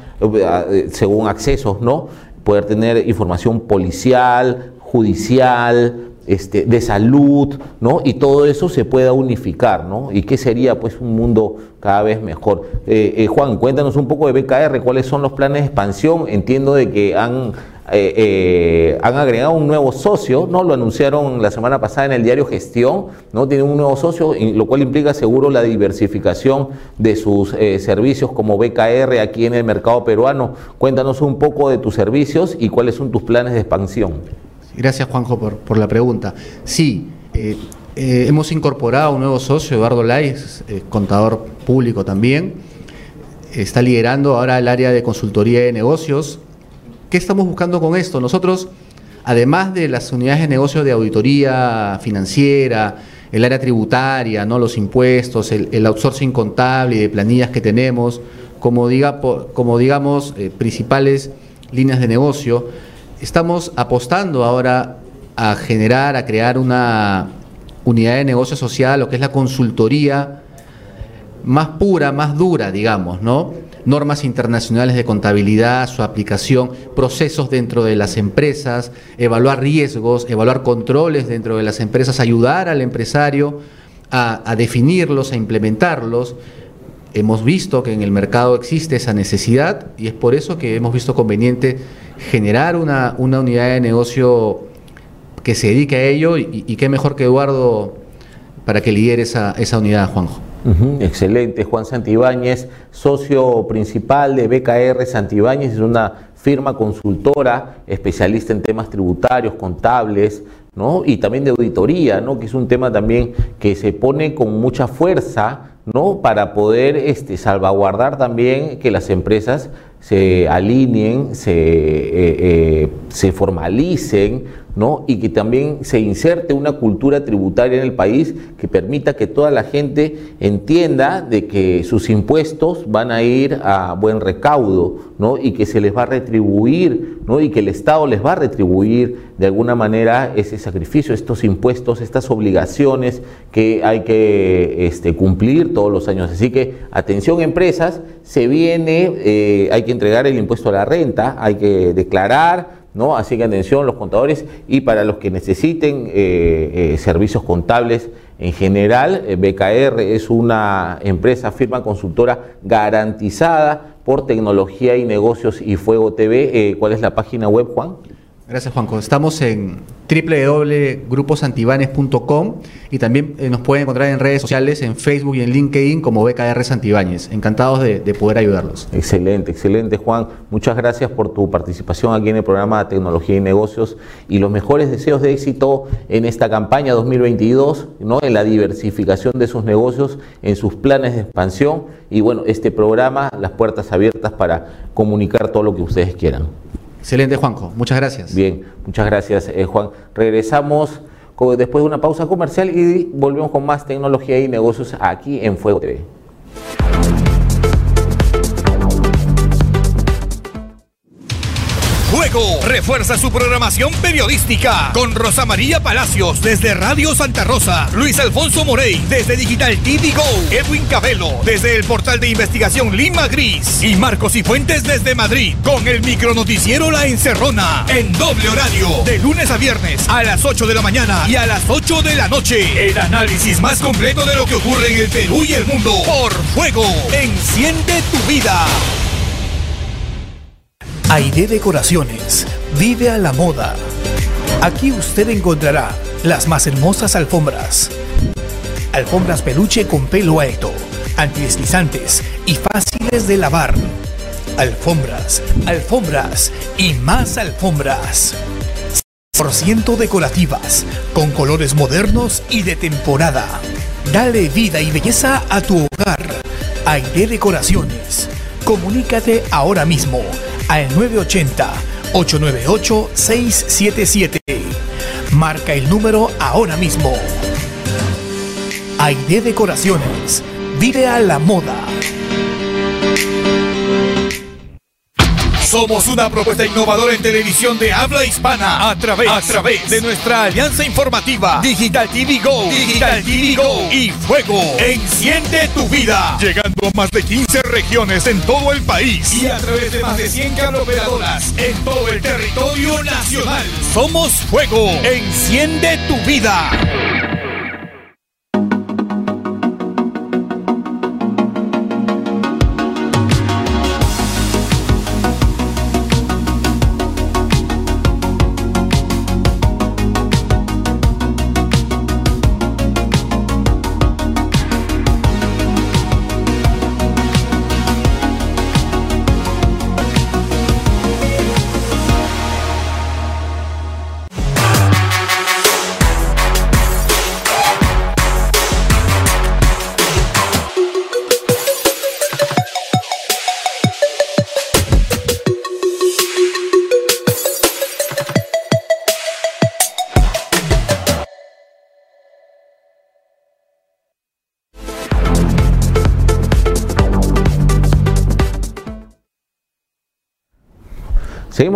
según accesos, ¿no? Poder tener información policial, judicial, este, de salud, ¿no? Y todo eso se pueda unificar, ¿no? Y qué sería, pues, un mundo cada vez mejor. Eh, eh, Juan, cuéntanos un poco de BKR, cuáles son los planes de expansión. Entiendo de que han, eh, han agregado un nuevo socio, ¿no? Lo anunciaron la semana pasada en el diario Gestión, ¿no? Tienen un nuevo socio, lo cual implica seguro la diversificación de sus servicios como BKR aquí en el mercado peruano. Cuéntanos un poco de tus servicios y cuáles son tus planes de expansión. Gracias, Juanjo, por, la pregunta. Sí, eh, eh, hemos incorporado un nuevo socio, Eduardo Lais, eh, contador público también. Está liderando ahora el área de consultoría de negocios. ¿Qué estamos buscando con esto? Nosotros, además de las unidades de negocio de auditoría financiera, el área tributaria, ¿no? los impuestos, el, outsourcing contable y de planillas que tenemos, como, diga, como digamos, principales líneas de negocio, estamos apostando ahora a generar, a crear una unidad de negocio social, lo que es la consultoría más pura, más dura, digamos, ¿no? Normas internacionales de contabilidad, su aplicación, procesos dentro de las empresas, evaluar riesgos, evaluar controles dentro de las empresas, ayudar al empresario a, a definirlos, a implementarlos. Hemos visto que en el mercado existe esa necesidad y es por eso que hemos visto conveniente generar una, unidad de negocio que se dedique a ello y, qué mejor que Eduardo para que lidere esa, esa unidad, Juanjo. excelente, Juan Santibáñez, socio principal de BKR Santibáñez, es una firma consultora especialista en temas tributarios, contables, ¿no? y también de auditoría, ¿no? que es un tema también que se pone con mucha fuerza ¿no? para poder este, salvaguardar también que las empresas se alineen, se, eh, eh, se formalicen, ¿no? y que también se inserte una cultura tributaria en el país que permita que toda la gente entienda de que sus impuestos van a ir a buen recaudo ¿no? y que se les va a retribuir ¿no? y que el Estado les va a retribuir de alguna manera ese sacrificio, estos impuestos, estas obligaciones que hay que este, cumplir todos los años. Así que atención empresas, se viene, eh, hay que entregar el impuesto a la renta, hay que declarar, ¿no? Así que atención los contadores y para los que necesiten eh, eh, servicios contables en general, BKR es una empresa, firma consultora garantizada por tecnología y negocios y Fuego TV. ¿Cuál es la página web, Juan? Gracias, Juanjo. Estamos en www.gruposantibanes.com y también eh, nos pueden encontrar en redes sociales, en Facebook y en LinkedIn como BKR Santibáñez. Encantados de, poder ayudarlos. Excelente, excelente, Juan. Muchas gracias por tu participación aquí en el programa de Tecnología y Negocios y los mejores deseos de éxito en esta campaña 2022, ¿no? en la diversificación de sus negocios, en sus planes de expansión y bueno, este programa, las puertas abiertas para comunicar todo lo que ustedes quieran. Excelente, Juanjo. Muchas gracias. Bien, muchas gracias, eh, Juan. Regresamos después de una pausa comercial y volvemos con más tecnología y negocios aquí en Fuego TV. Fuego refuerza su programación periodística con Rosa María Palacios desde Radio Santa Rosa, Luis Alfonso Morey desde Digital TV Go, Edwin Cabelo desde el portal de investigación Lima Gris y Marcos y Fuentes desde Madrid con el micronoticiero La Encerrona en doble horario de lunes a viernes a las 8 de la mañana y a las 8 de la noche. El análisis más completo de lo que ocurre en el Perú y el mundo por Fuego. Enciende tu vida. Aide Decoraciones. Vive a la moda. Aquí usted encontrará las más hermosas alfombras. Alfombras peluche con pelo alto, antideslizantes y fáciles de lavar. Alfombras, alfombras y más alfombras. 100% decorativas, con colores modernos y de temporada. Dale vida y belleza a tu hogar. Aire Decoraciones. Comunícate ahora mismo al 980-898-677. Marca el número ahora mismo. Aide Decoraciones. Vive a la moda. Somos una propuesta innovadora en televisión de habla hispana a través, a través de nuestra alianza informativa Digital TV Go, Digital TV Go y Fuego. Enciende tu vida. Llegando a más de 15 regiones en todo el país y a través de más de 100 cableoperadoras en todo el territorio nacional. Somos Fuego. Enciende tu vida.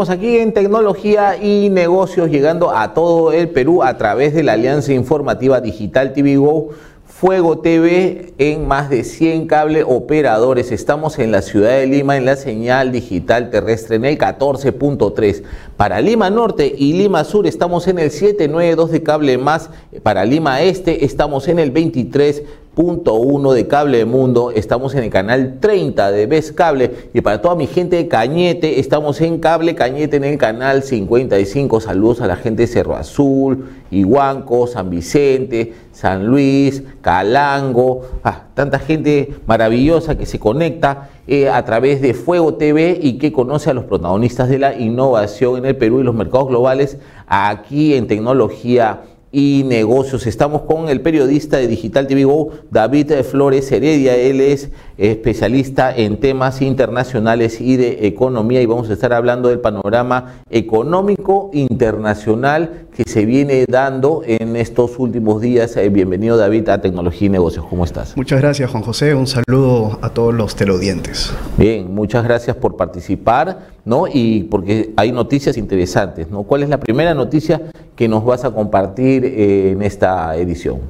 Aquí en tecnología y negocios llegando a todo el Perú a través de la Alianza Informativa Digital TV Go. Fuego TV en más de 100 cable operadores. Estamos en la ciudad de Lima en la señal digital terrestre en el 14.3. Para Lima Norte y Lima Sur estamos en el 792 de cable más. Para Lima Este estamos en el 23 punto uno de Cable Mundo, estamos en el canal 30 de Ves Cable. Y para toda mi gente de Cañete, estamos en Cable Cañete en el canal 55. Saludos a la gente de Cerro Azul, Iguanco, San Vicente, San Luis, Calango, ah, tanta gente maravillosa que se conecta eh, a través de Fuego TV y que conoce a los protagonistas de la innovación en el Perú y los mercados globales aquí en tecnología y negocios. Estamos con el periodista de Digital TV Go, David Flores Heredia. Él es especialista en temas internacionales y de economía y vamos a estar hablando del panorama económico internacional que se viene dando en estos últimos días. Eh, bienvenido David a Tecnología y Negocios. ¿Cómo estás? Muchas gracias Juan José. Un saludo a todos los teleaudientes. Bien, muchas gracias por participar, ¿no? Y porque hay noticias interesantes, ¿no? ¿Cuál es la primera noticia que nos vas a compartir eh, en esta edición?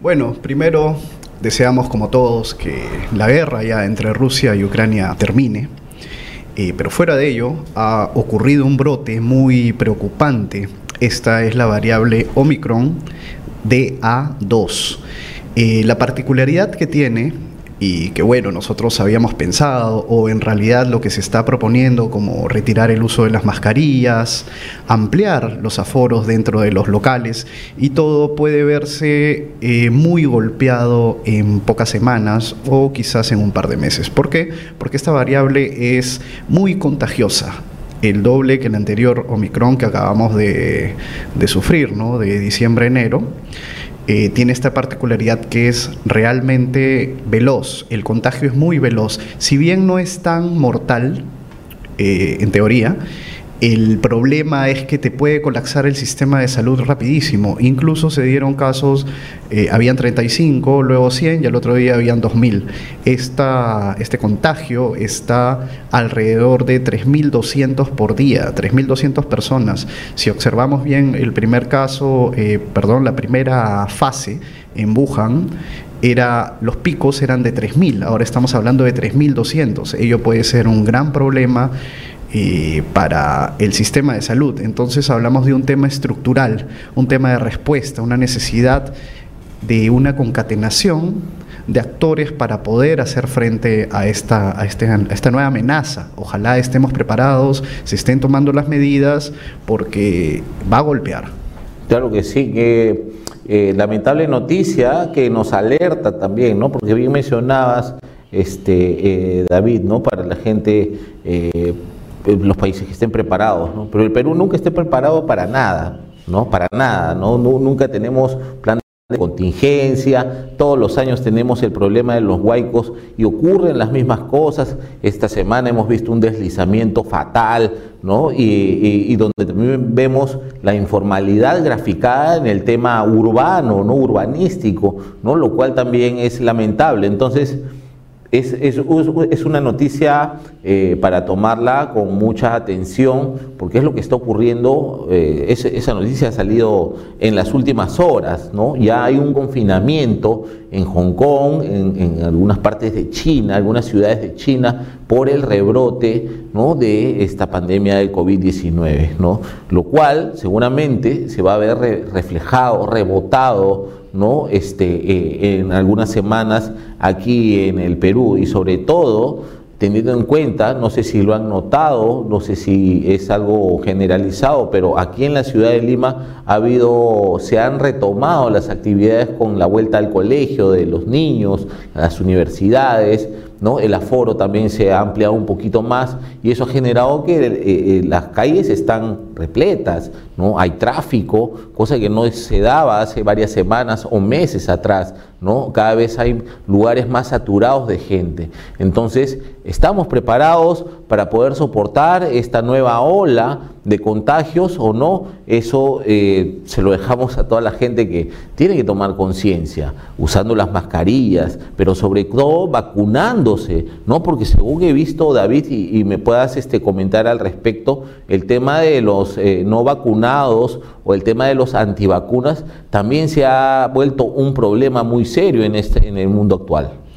Bueno, primero deseamos como todos que la guerra ya entre Rusia y Ucrania termine. Eh, pero fuera de ello, ha ocurrido un brote muy preocupante. Esta es la variable Omicron DA2. Eh, la particularidad que tiene y que bueno, nosotros habíamos pensado, o en realidad lo que se está proponiendo como retirar el uso de las mascarillas, ampliar los aforos dentro de los locales, y todo puede verse eh, muy golpeado en pocas semanas o quizás en un par de meses. ¿Por qué? Porque esta variable es muy contagiosa el doble que el anterior Omicron que acabamos de, sufrir, ¿no? de diciembre-enero. Eh, tiene esta particularidad que es realmente veloz, el contagio es muy veloz, si bien no es tan mortal, eh, en teoría, el problema es que te puede colapsar el sistema de salud rapidísimo. Incluso se dieron casos, eh, habían 35, luego 100 y al otro día habían 2.000. Esta, este contagio está alrededor de 3.200 por día, 3.200 personas. Si observamos bien el primer caso, eh, perdón, la primera fase en Wuhan, era, los picos eran de 3.000, ahora estamos hablando de 3.200. Ello puede ser un gran problema eh, para el sistema de salud. Entonces hablamos de un tema estructural, un tema de respuesta, una necesidad de una concatenación de actores para poder hacer frente a esta, a, este, esta nueva amenaza. Ojalá estemos preparados, se estén tomando las medidas, porque va a golpear. Claro que sí, que eh, lamentable noticia que nos alerta también, ¿no? Porque bien mencionabas, este, eh, David, ¿no? Para la gente los países que estén preparados, ¿no? pero el Perú nunca esté preparado para nada, ¿no? Para nada, ¿no? nunca tenemos plan de contingencia, todos los años tenemos el problema de los huaicos y ocurren las mismas cosas. Esta semana hemos visto un deslizamiento fatal, ¿no? Y, y, donde también vemos la informalidad graficada en el tema urbano, ¿no? Urbanístico, ¿no? Lo cual también es lamentable. Entonces, es, es, una noticia eh, para tomarla con mucha atención, porque es lo que está ocurriendo, eh, esa noticia ha salido en las últimas horas, ¿no? Ya hay un confinamiento en Hong Kong, en, algunas partes de China, algunas ciudades de China, por el rebrote ¿no? de esta pandemia del COVID-19, ¿no? Lo cual seguramente se va a ver reflejado, rebotado ¿no? Este, eh, en algunas semanas aquí en el Perú y sobre todo teniendo en cuenta, no sé si lo han notado, no sé si es algo generalizado, pero aquí en la ciudad de Lima ha habido, se han retomado las actividades con la vuelta al colegio de los niños, las universidades, ¿no? El aforo también se ha ampliado un poquito más y eso ha generado que eh, eh, las calles están repletas, ¿no? Hay tráfico, cosa que no se daba hace varias semanas o meses atrás, ¿no? Cada vez hay lugares más saturados de gente. Entonces, estamos preparados para poder soportar esta nueva ola de contagios o no, eso eh, se lo dejamos a toda la gente que tiene que tomar conciencia, usando las mascarillas, pero sobre todo vacunándose, ¿no? Porque según he visto, David, y, me puedas este, comentar al respecto, el tema de los eh, no vacunados o el tema de los antivacunas también se ha vuelto un problema muy serio en, este, en el mundo actual.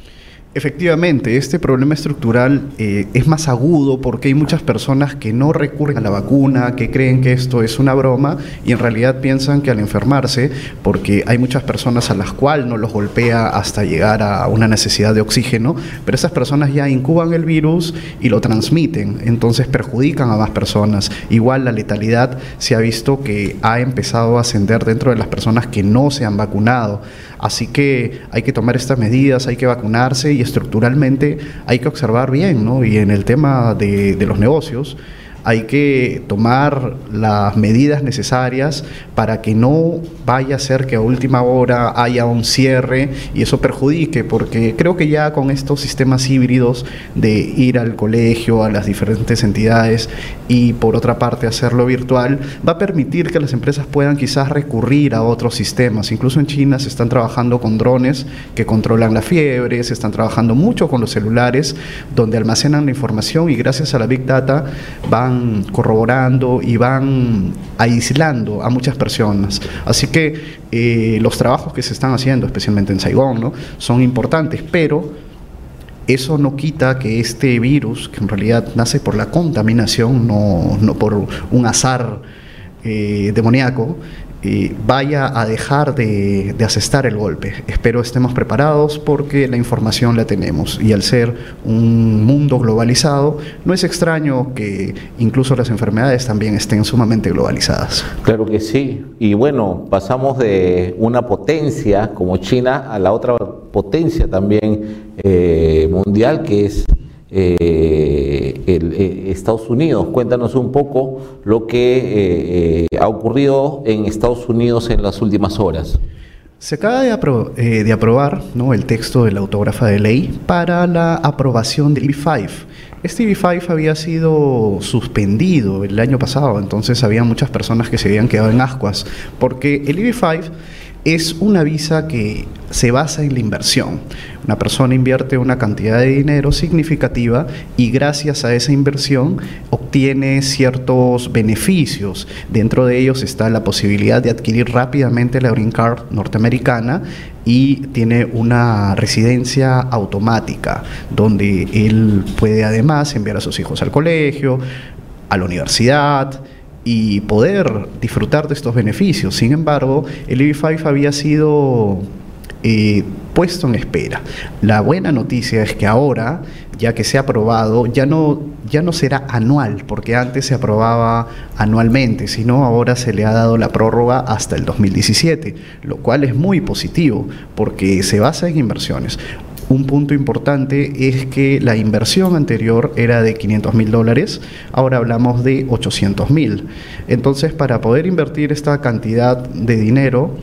Efectivamente, este problema estructural eh, es más agudo porque hay muchas personas que no recurren a la vacuna, que creen que esto es una broma y en realidad piensan que al enfermarse, porque hay muchas personas a las cuales no los golpea hasta llegar a una necesidad de oxígeno, pero esas personas ya incuban el virus y lo transmiten, entonces perjudican a más personas. Igual la letalidad se ha visto que ha empezado a ascender dentro de las personas que no se han vacunado. Así que hay que tomar estas medidas, hay que vacunarse y estructuralmente hay que observar bien, ¿no? Y en el tema de, de los negocios, hay que tomar las medidas necesarias para que no vaya a ser que a última hora haya un cierre y eso perjudique, porque creo que ya con estos sistemas híbridos de ir al colegio, a las diferentes entidades y por otra parte hacerlo virtual, va a permitir que las empresas puedan quizás recurrir a otros sistemas. Incluso en China se están trabajando con drones que controlan la fiebre, se están trabajando mucho con los celulares, donde almacenan la información y gracias a la Big Data van corroborando y van aislando a muchas personas. Así que eh, los trabajos que se están haciendo, especialmente en Saigón, ¿no? son importantes, pero eso no quita que este virus, que en realidad nace por la contaminación, no, no por un azar eh, demoníaco, vaya a dejar de, asestar el golpe. Espero estemos preparados porque la información la tenemos y al ser un mundo globalizado, no es extraño que incluso las enfermedades también estén sumamente globalizadas. Claro que sí. Y bueno, pasamos de una potencia como China a la otra potencia también eh, mundial que es eh, eh, Estados Unidos. Cuéntanos un poco lo que eh, ha ocurrido en Estados Unidos en las últimas horas. Se acaba de, aprobar el texto de la autógrafa de ley para la aprobación del B5, Este EB5 había sido suspendido el año pasado, entonces había muchas personas que se habían quedado en ascuas, porque el EB5 es una visa que se basa en la inversión. Una persona invierte una cantidad de dinero significativa y gracias a esa inversión obtiene ciertos beneficios. Dentro de ellos está la posibilidad de adquirir rápidamente la Green Card norteamericana y tiene una residencia automática donde él puede además enviar a sus hijos al colegio, a la universidad, y poder disfrutar de estos beneficios. Sin embargo, el EB5 había sido eh, puesto en espera. La buena noticia es que ahora, ya que se ha aprobado, ya no, ya no será anual, porque antes se aprobaba anualmente, sino ahora se le ha dado la prórroga hasta el 2017, lo cual es muy positivo, porque se basa en inversiones. Un punto importante es que la inversión anterior era de 500 mil dólares, ahora hablamos de 800 mil. Entonces, para poder invertir esta cantidad de dinero,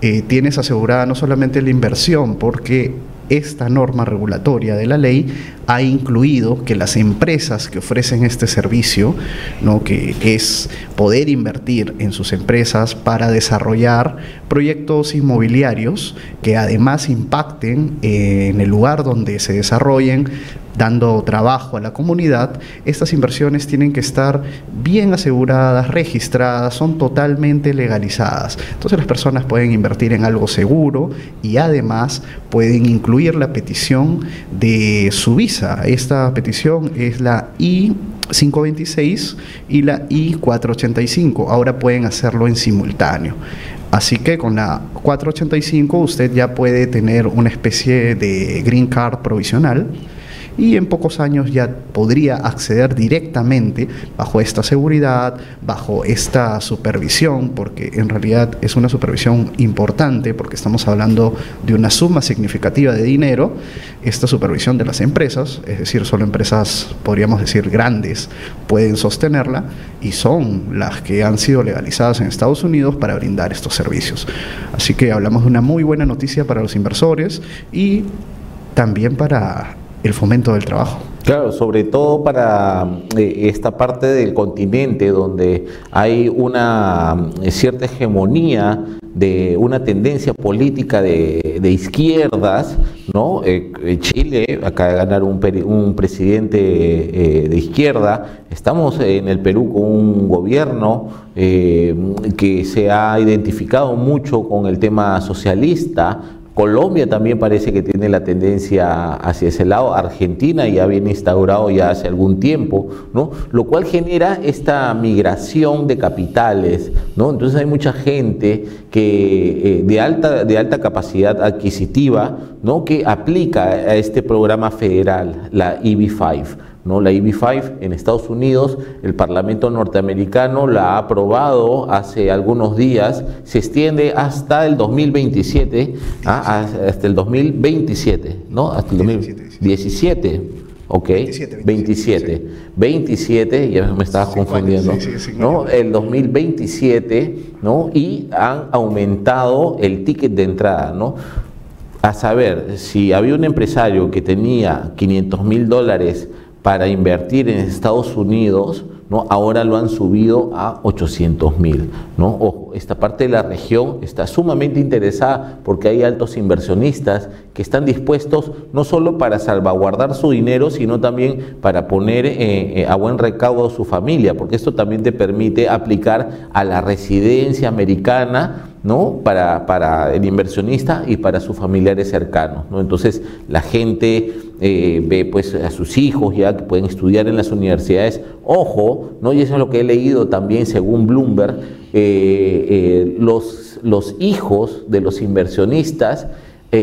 eh, tienes asegurada no solamente la inversión, porque esta norma regulatoria de la ley ha incluido que las empresas que ofrecen este servicio, ¿no? que es poder invertir en sus empresas para desarrollar proyectos inmobiliarios que además impacten en el lugar donde se desarrollen dando trabajo a la comunidad, estas inversiones tienen que estar bien aseguradas, registradas, son totalmente legalizadas. Entonces las personas pueden invertir en algo seguro y además pueden incluir la petición de su visa. Esta petición es la I 526 y la I485. Ahora pueden hacerlo en simultáneo. Así que con la 485 usted ya puede tener una especie de green card provisional y en pocos años ya podría acceder directamente bajo esta seguridad, bajo esta supervisión, porque en realidad es una supervisión importante porque estamos hablando de una suma significativa de dinero, esta supervisión de las empresas, es decir, solo empresas, podríamos decir, grandes, pueden sostenerla y son las que han sido legalizadas en Estados Unidos para brindar estos servicios. Así que hablamos de una muy buena noticia para los inversores y también para el fomento del trabajo. Claro, sobre todo para eh, esta parte del continente donde hay una eh, cierta hegemonía de una tendencia política de, izquierdas, ¿no? Eh, Chile acaba de ganar un, un presidente de izquierda, estamos en el Perú con un gobierno que se ha identificado mucho con el tema socialista, Colombia también parece que tiene la tendencia hacia ese lado, Argentina ya viene instaurado ya hace algún tiempo, ¿no? Lo cual genera esta migración de capitales, ¿no? Entonces hay mucha gente que eh, de alta de alta capacidad adquisitiva, ¿no? que aplica a este programa federal, la EB5. ¿No? La EB5 en Estados Unidos, el Parlamento norteamericano la ha aprobado hace algunos días, se extiende hasta el 2027, ¿ah? hasta el 2027, ¿no? Hasta el 2017. Ok, 27, 27, 27, ya me estaba confundiendo, ¿no? El 2027, ¿no? Y han aumentado el ticket de entrada, ¿no? A saber, si había un empresario que tenía 500 mil dólares para invertir en Estados Unidos, ¿no? ahora lo han subido a 800 mil. ¿no? Ojo, esta parte de la región está sumamente interesada porque hay altos inversionistas que están dispuestos no solo para salvaguardar su dinero, sino también para poner eh, eh, a buen recaudo su familia, porque esto también te permite aplicar a la residencia americana ¿no? Para, para, el inversionista y para sus familiares cercanos. ¿no? Entonces la gente eh, ve pues, a sus hijos ya que pueden estudiar en las universidades. Ojo, ¿no? y eso es lo que he leído también según Bloomberg, eh, eh, los, los hijos de los inversionistas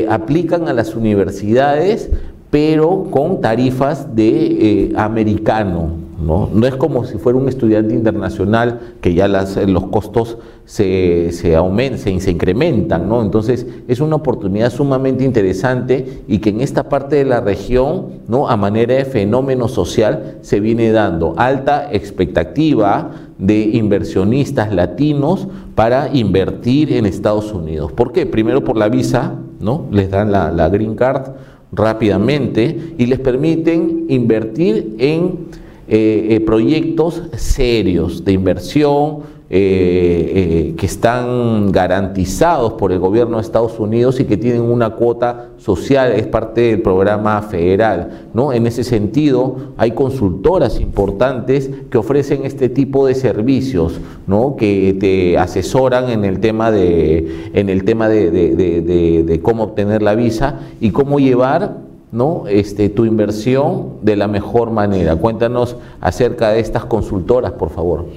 aplican a las universidades pero con tarifas de americano, ¿no? no es como si fuera un estudiante internacional que ya las, los costos se, se, aumentan, se, se, incrementan, ¿no? Entonces es una oportunidad sumamente interesante y que en esta parte de la región, ¿no? A manera de fenómeno social se viene dando alta expectativa de inversionistas latinos para invertir en Estados Unidos. ¿Por qué? Primero por la visa, ¿no? Les dan la, la green card rápidamente y les permiten invertir en eh, eh, proyectos serios de inversión, eh, que están garantizados por el gobierno de Estados Unidos y que tienen una cuota social, es parte del programa federal. ¿no? En ese sentido, hay consultoras importantes que ofrecen este tipo de servicios, ¿no? que te asesoran en el tema de, en el tema de cómo obtener la visa y cómo llevar ¿no? Este, tu inversión de la mejor manera. Cuéntanos acerca de estas consultoras, por favor.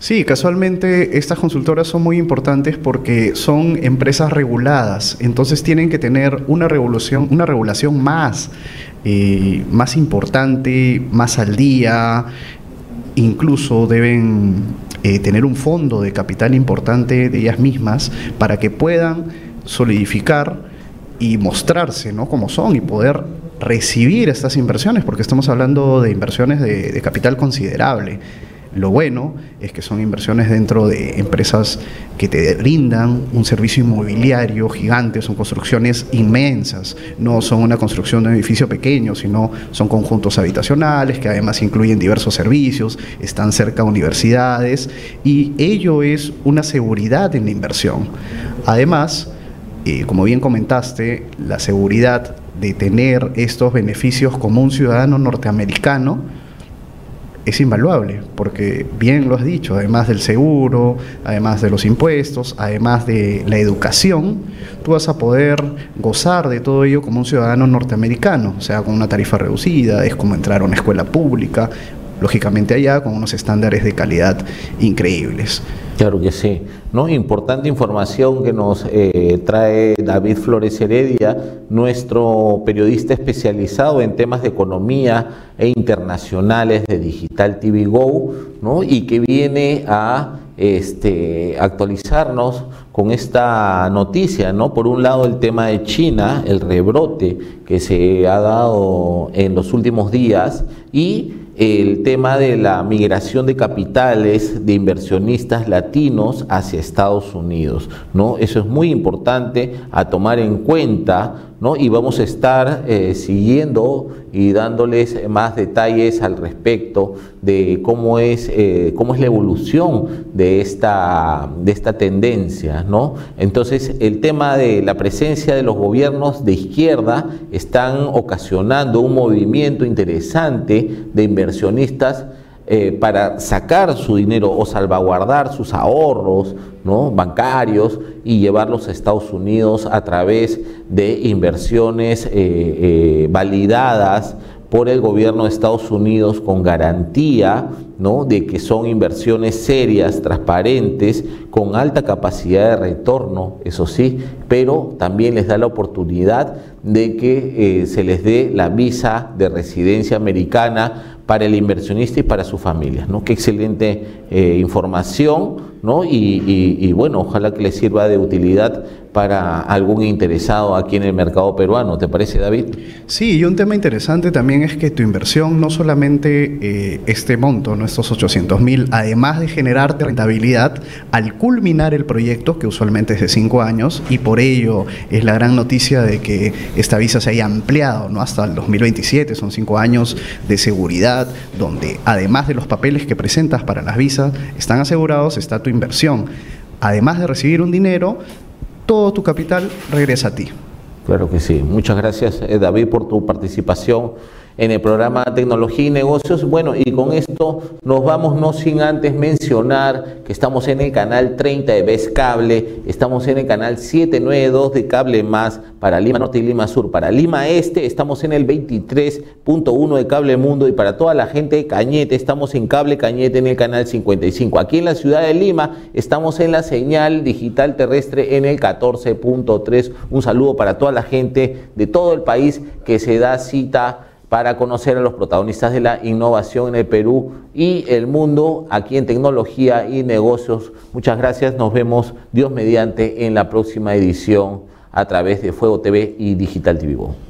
Sí, casualmente estas consultoras son muy importantes porque son empresas reguladas, entonces tienen que tener una regulación, una regulación más, eh, más importante, más al día, incluso deben eh, tener un fondo de capital importante de ellas mismas para que puedan solidificar y mostrarse ¿no? como son y poder recibir estas inversiones, porque estamos hablando de inversiones de capital considerable. Lo bueno es que son inversiones dentro de empresas que te brindan un servicio inmobiliario gigante, son construcciones inmensas, no son una construcción de un edificio pequeño, sino son conjuntos habitacionales que además incluyen diversos servicios, están cerca de universidades y ello es una seguridad en la inversión. Además, eh, como bien comentaste, la seguridad de tener estos beneficios como un ciudadano norteamericano, es invaluable, porque bien lo has dicho, además del seguro, además de los impuestos, además de la educación, tú vas a poder gozar de todo ello como un ciudadano norteamericano, o sea, con una tarifa reducida, es como entrar a una escuela pública, lógicamente allá con unos estándares de calidad increíbles. Claro que sí. ¿no? Importante información que nos eh, trae David Flores Heredia, nuestro periodista especializado en temas de economía e internacionales de Digital TV Go, ¿no? y que viene a este, actualizarnos con esta noticia, ¿no? Por un lado el tema de China, el rebrote que se ha dado en los últimos días y el tema de la migración de capitales de inversionistas latinos hacia Estados Unidos, ¿no? Eso es muy importante a tomar en cuenta, ¿no? Y vamos a estar eh, siguiendo y dándoles más detalles al respecto de cómo es, eh, cómo es la evolución de esta, de esta tendencia, ¿no? Entonces, el tema de la presencia de los gobiernos de izquierda están ocasionando un movimiento interesante de inversionistas eh, para sacar su dinero o salvaguardar sus ahorros bancarios y llevarlos a Estados Unidos a través de inversiones eh, eh, validadas por el gobierno de Estados Unidos con garantía de que son inversiones serias, transparentes, con alta capacidad de retorno, eso sí, pero también les da la oportunidad de que se les dé la visa de residencia americana para el inversionista y para su familia. ¿no? Qué excelente eh, información ¿no? Y, bueno, ojalá que le sirva de utilidad para algún interesado aquí en el mercado peruano. ¿Te parece, David? Sí, y un tema interesante también es que tu inversión no solamente eh, este monto, estos 800 mil, además de generarte rentabilidad, al culminar el proyecto, que usualmente es de cinco años, y por ello es la gran noticia de que esta visa se haya ampliado ¿no? hasta el 2027, son cinco años de seguridad donde además de los papeles que presentas para las visas, están asegurados, está tu inversión. Además de recibir un dinero, todo tu capital regresa a ti. Claro que sí. Muchas gracias, eh, David, por tu participación en el programa Tecnología y Negocios. Bueno, y con esto nos vamos no sin antes mencionar que estamos en el canal 30 de Best Cable, estamos en el canal 792 de Cable Más para Lima Norte y Lima Sur. Para Lima Este estamos en el 23.1 de Cable Mundo y para toda la gente de Cañete estamos en Cable Cañete en el canal 55. Aquí en la ciudad de Lima estamos en la señal digital terrestre en el 14.3. Un saludo para toda la gente de todo el país que se da cita para conocer a los protagonistas de la innovación en el Perú y el mundo aquí en tecnología y negocios. Muchas gracias, nos vemos Dios mediante en la próxima edición a través de Fuego TV y Digital TV.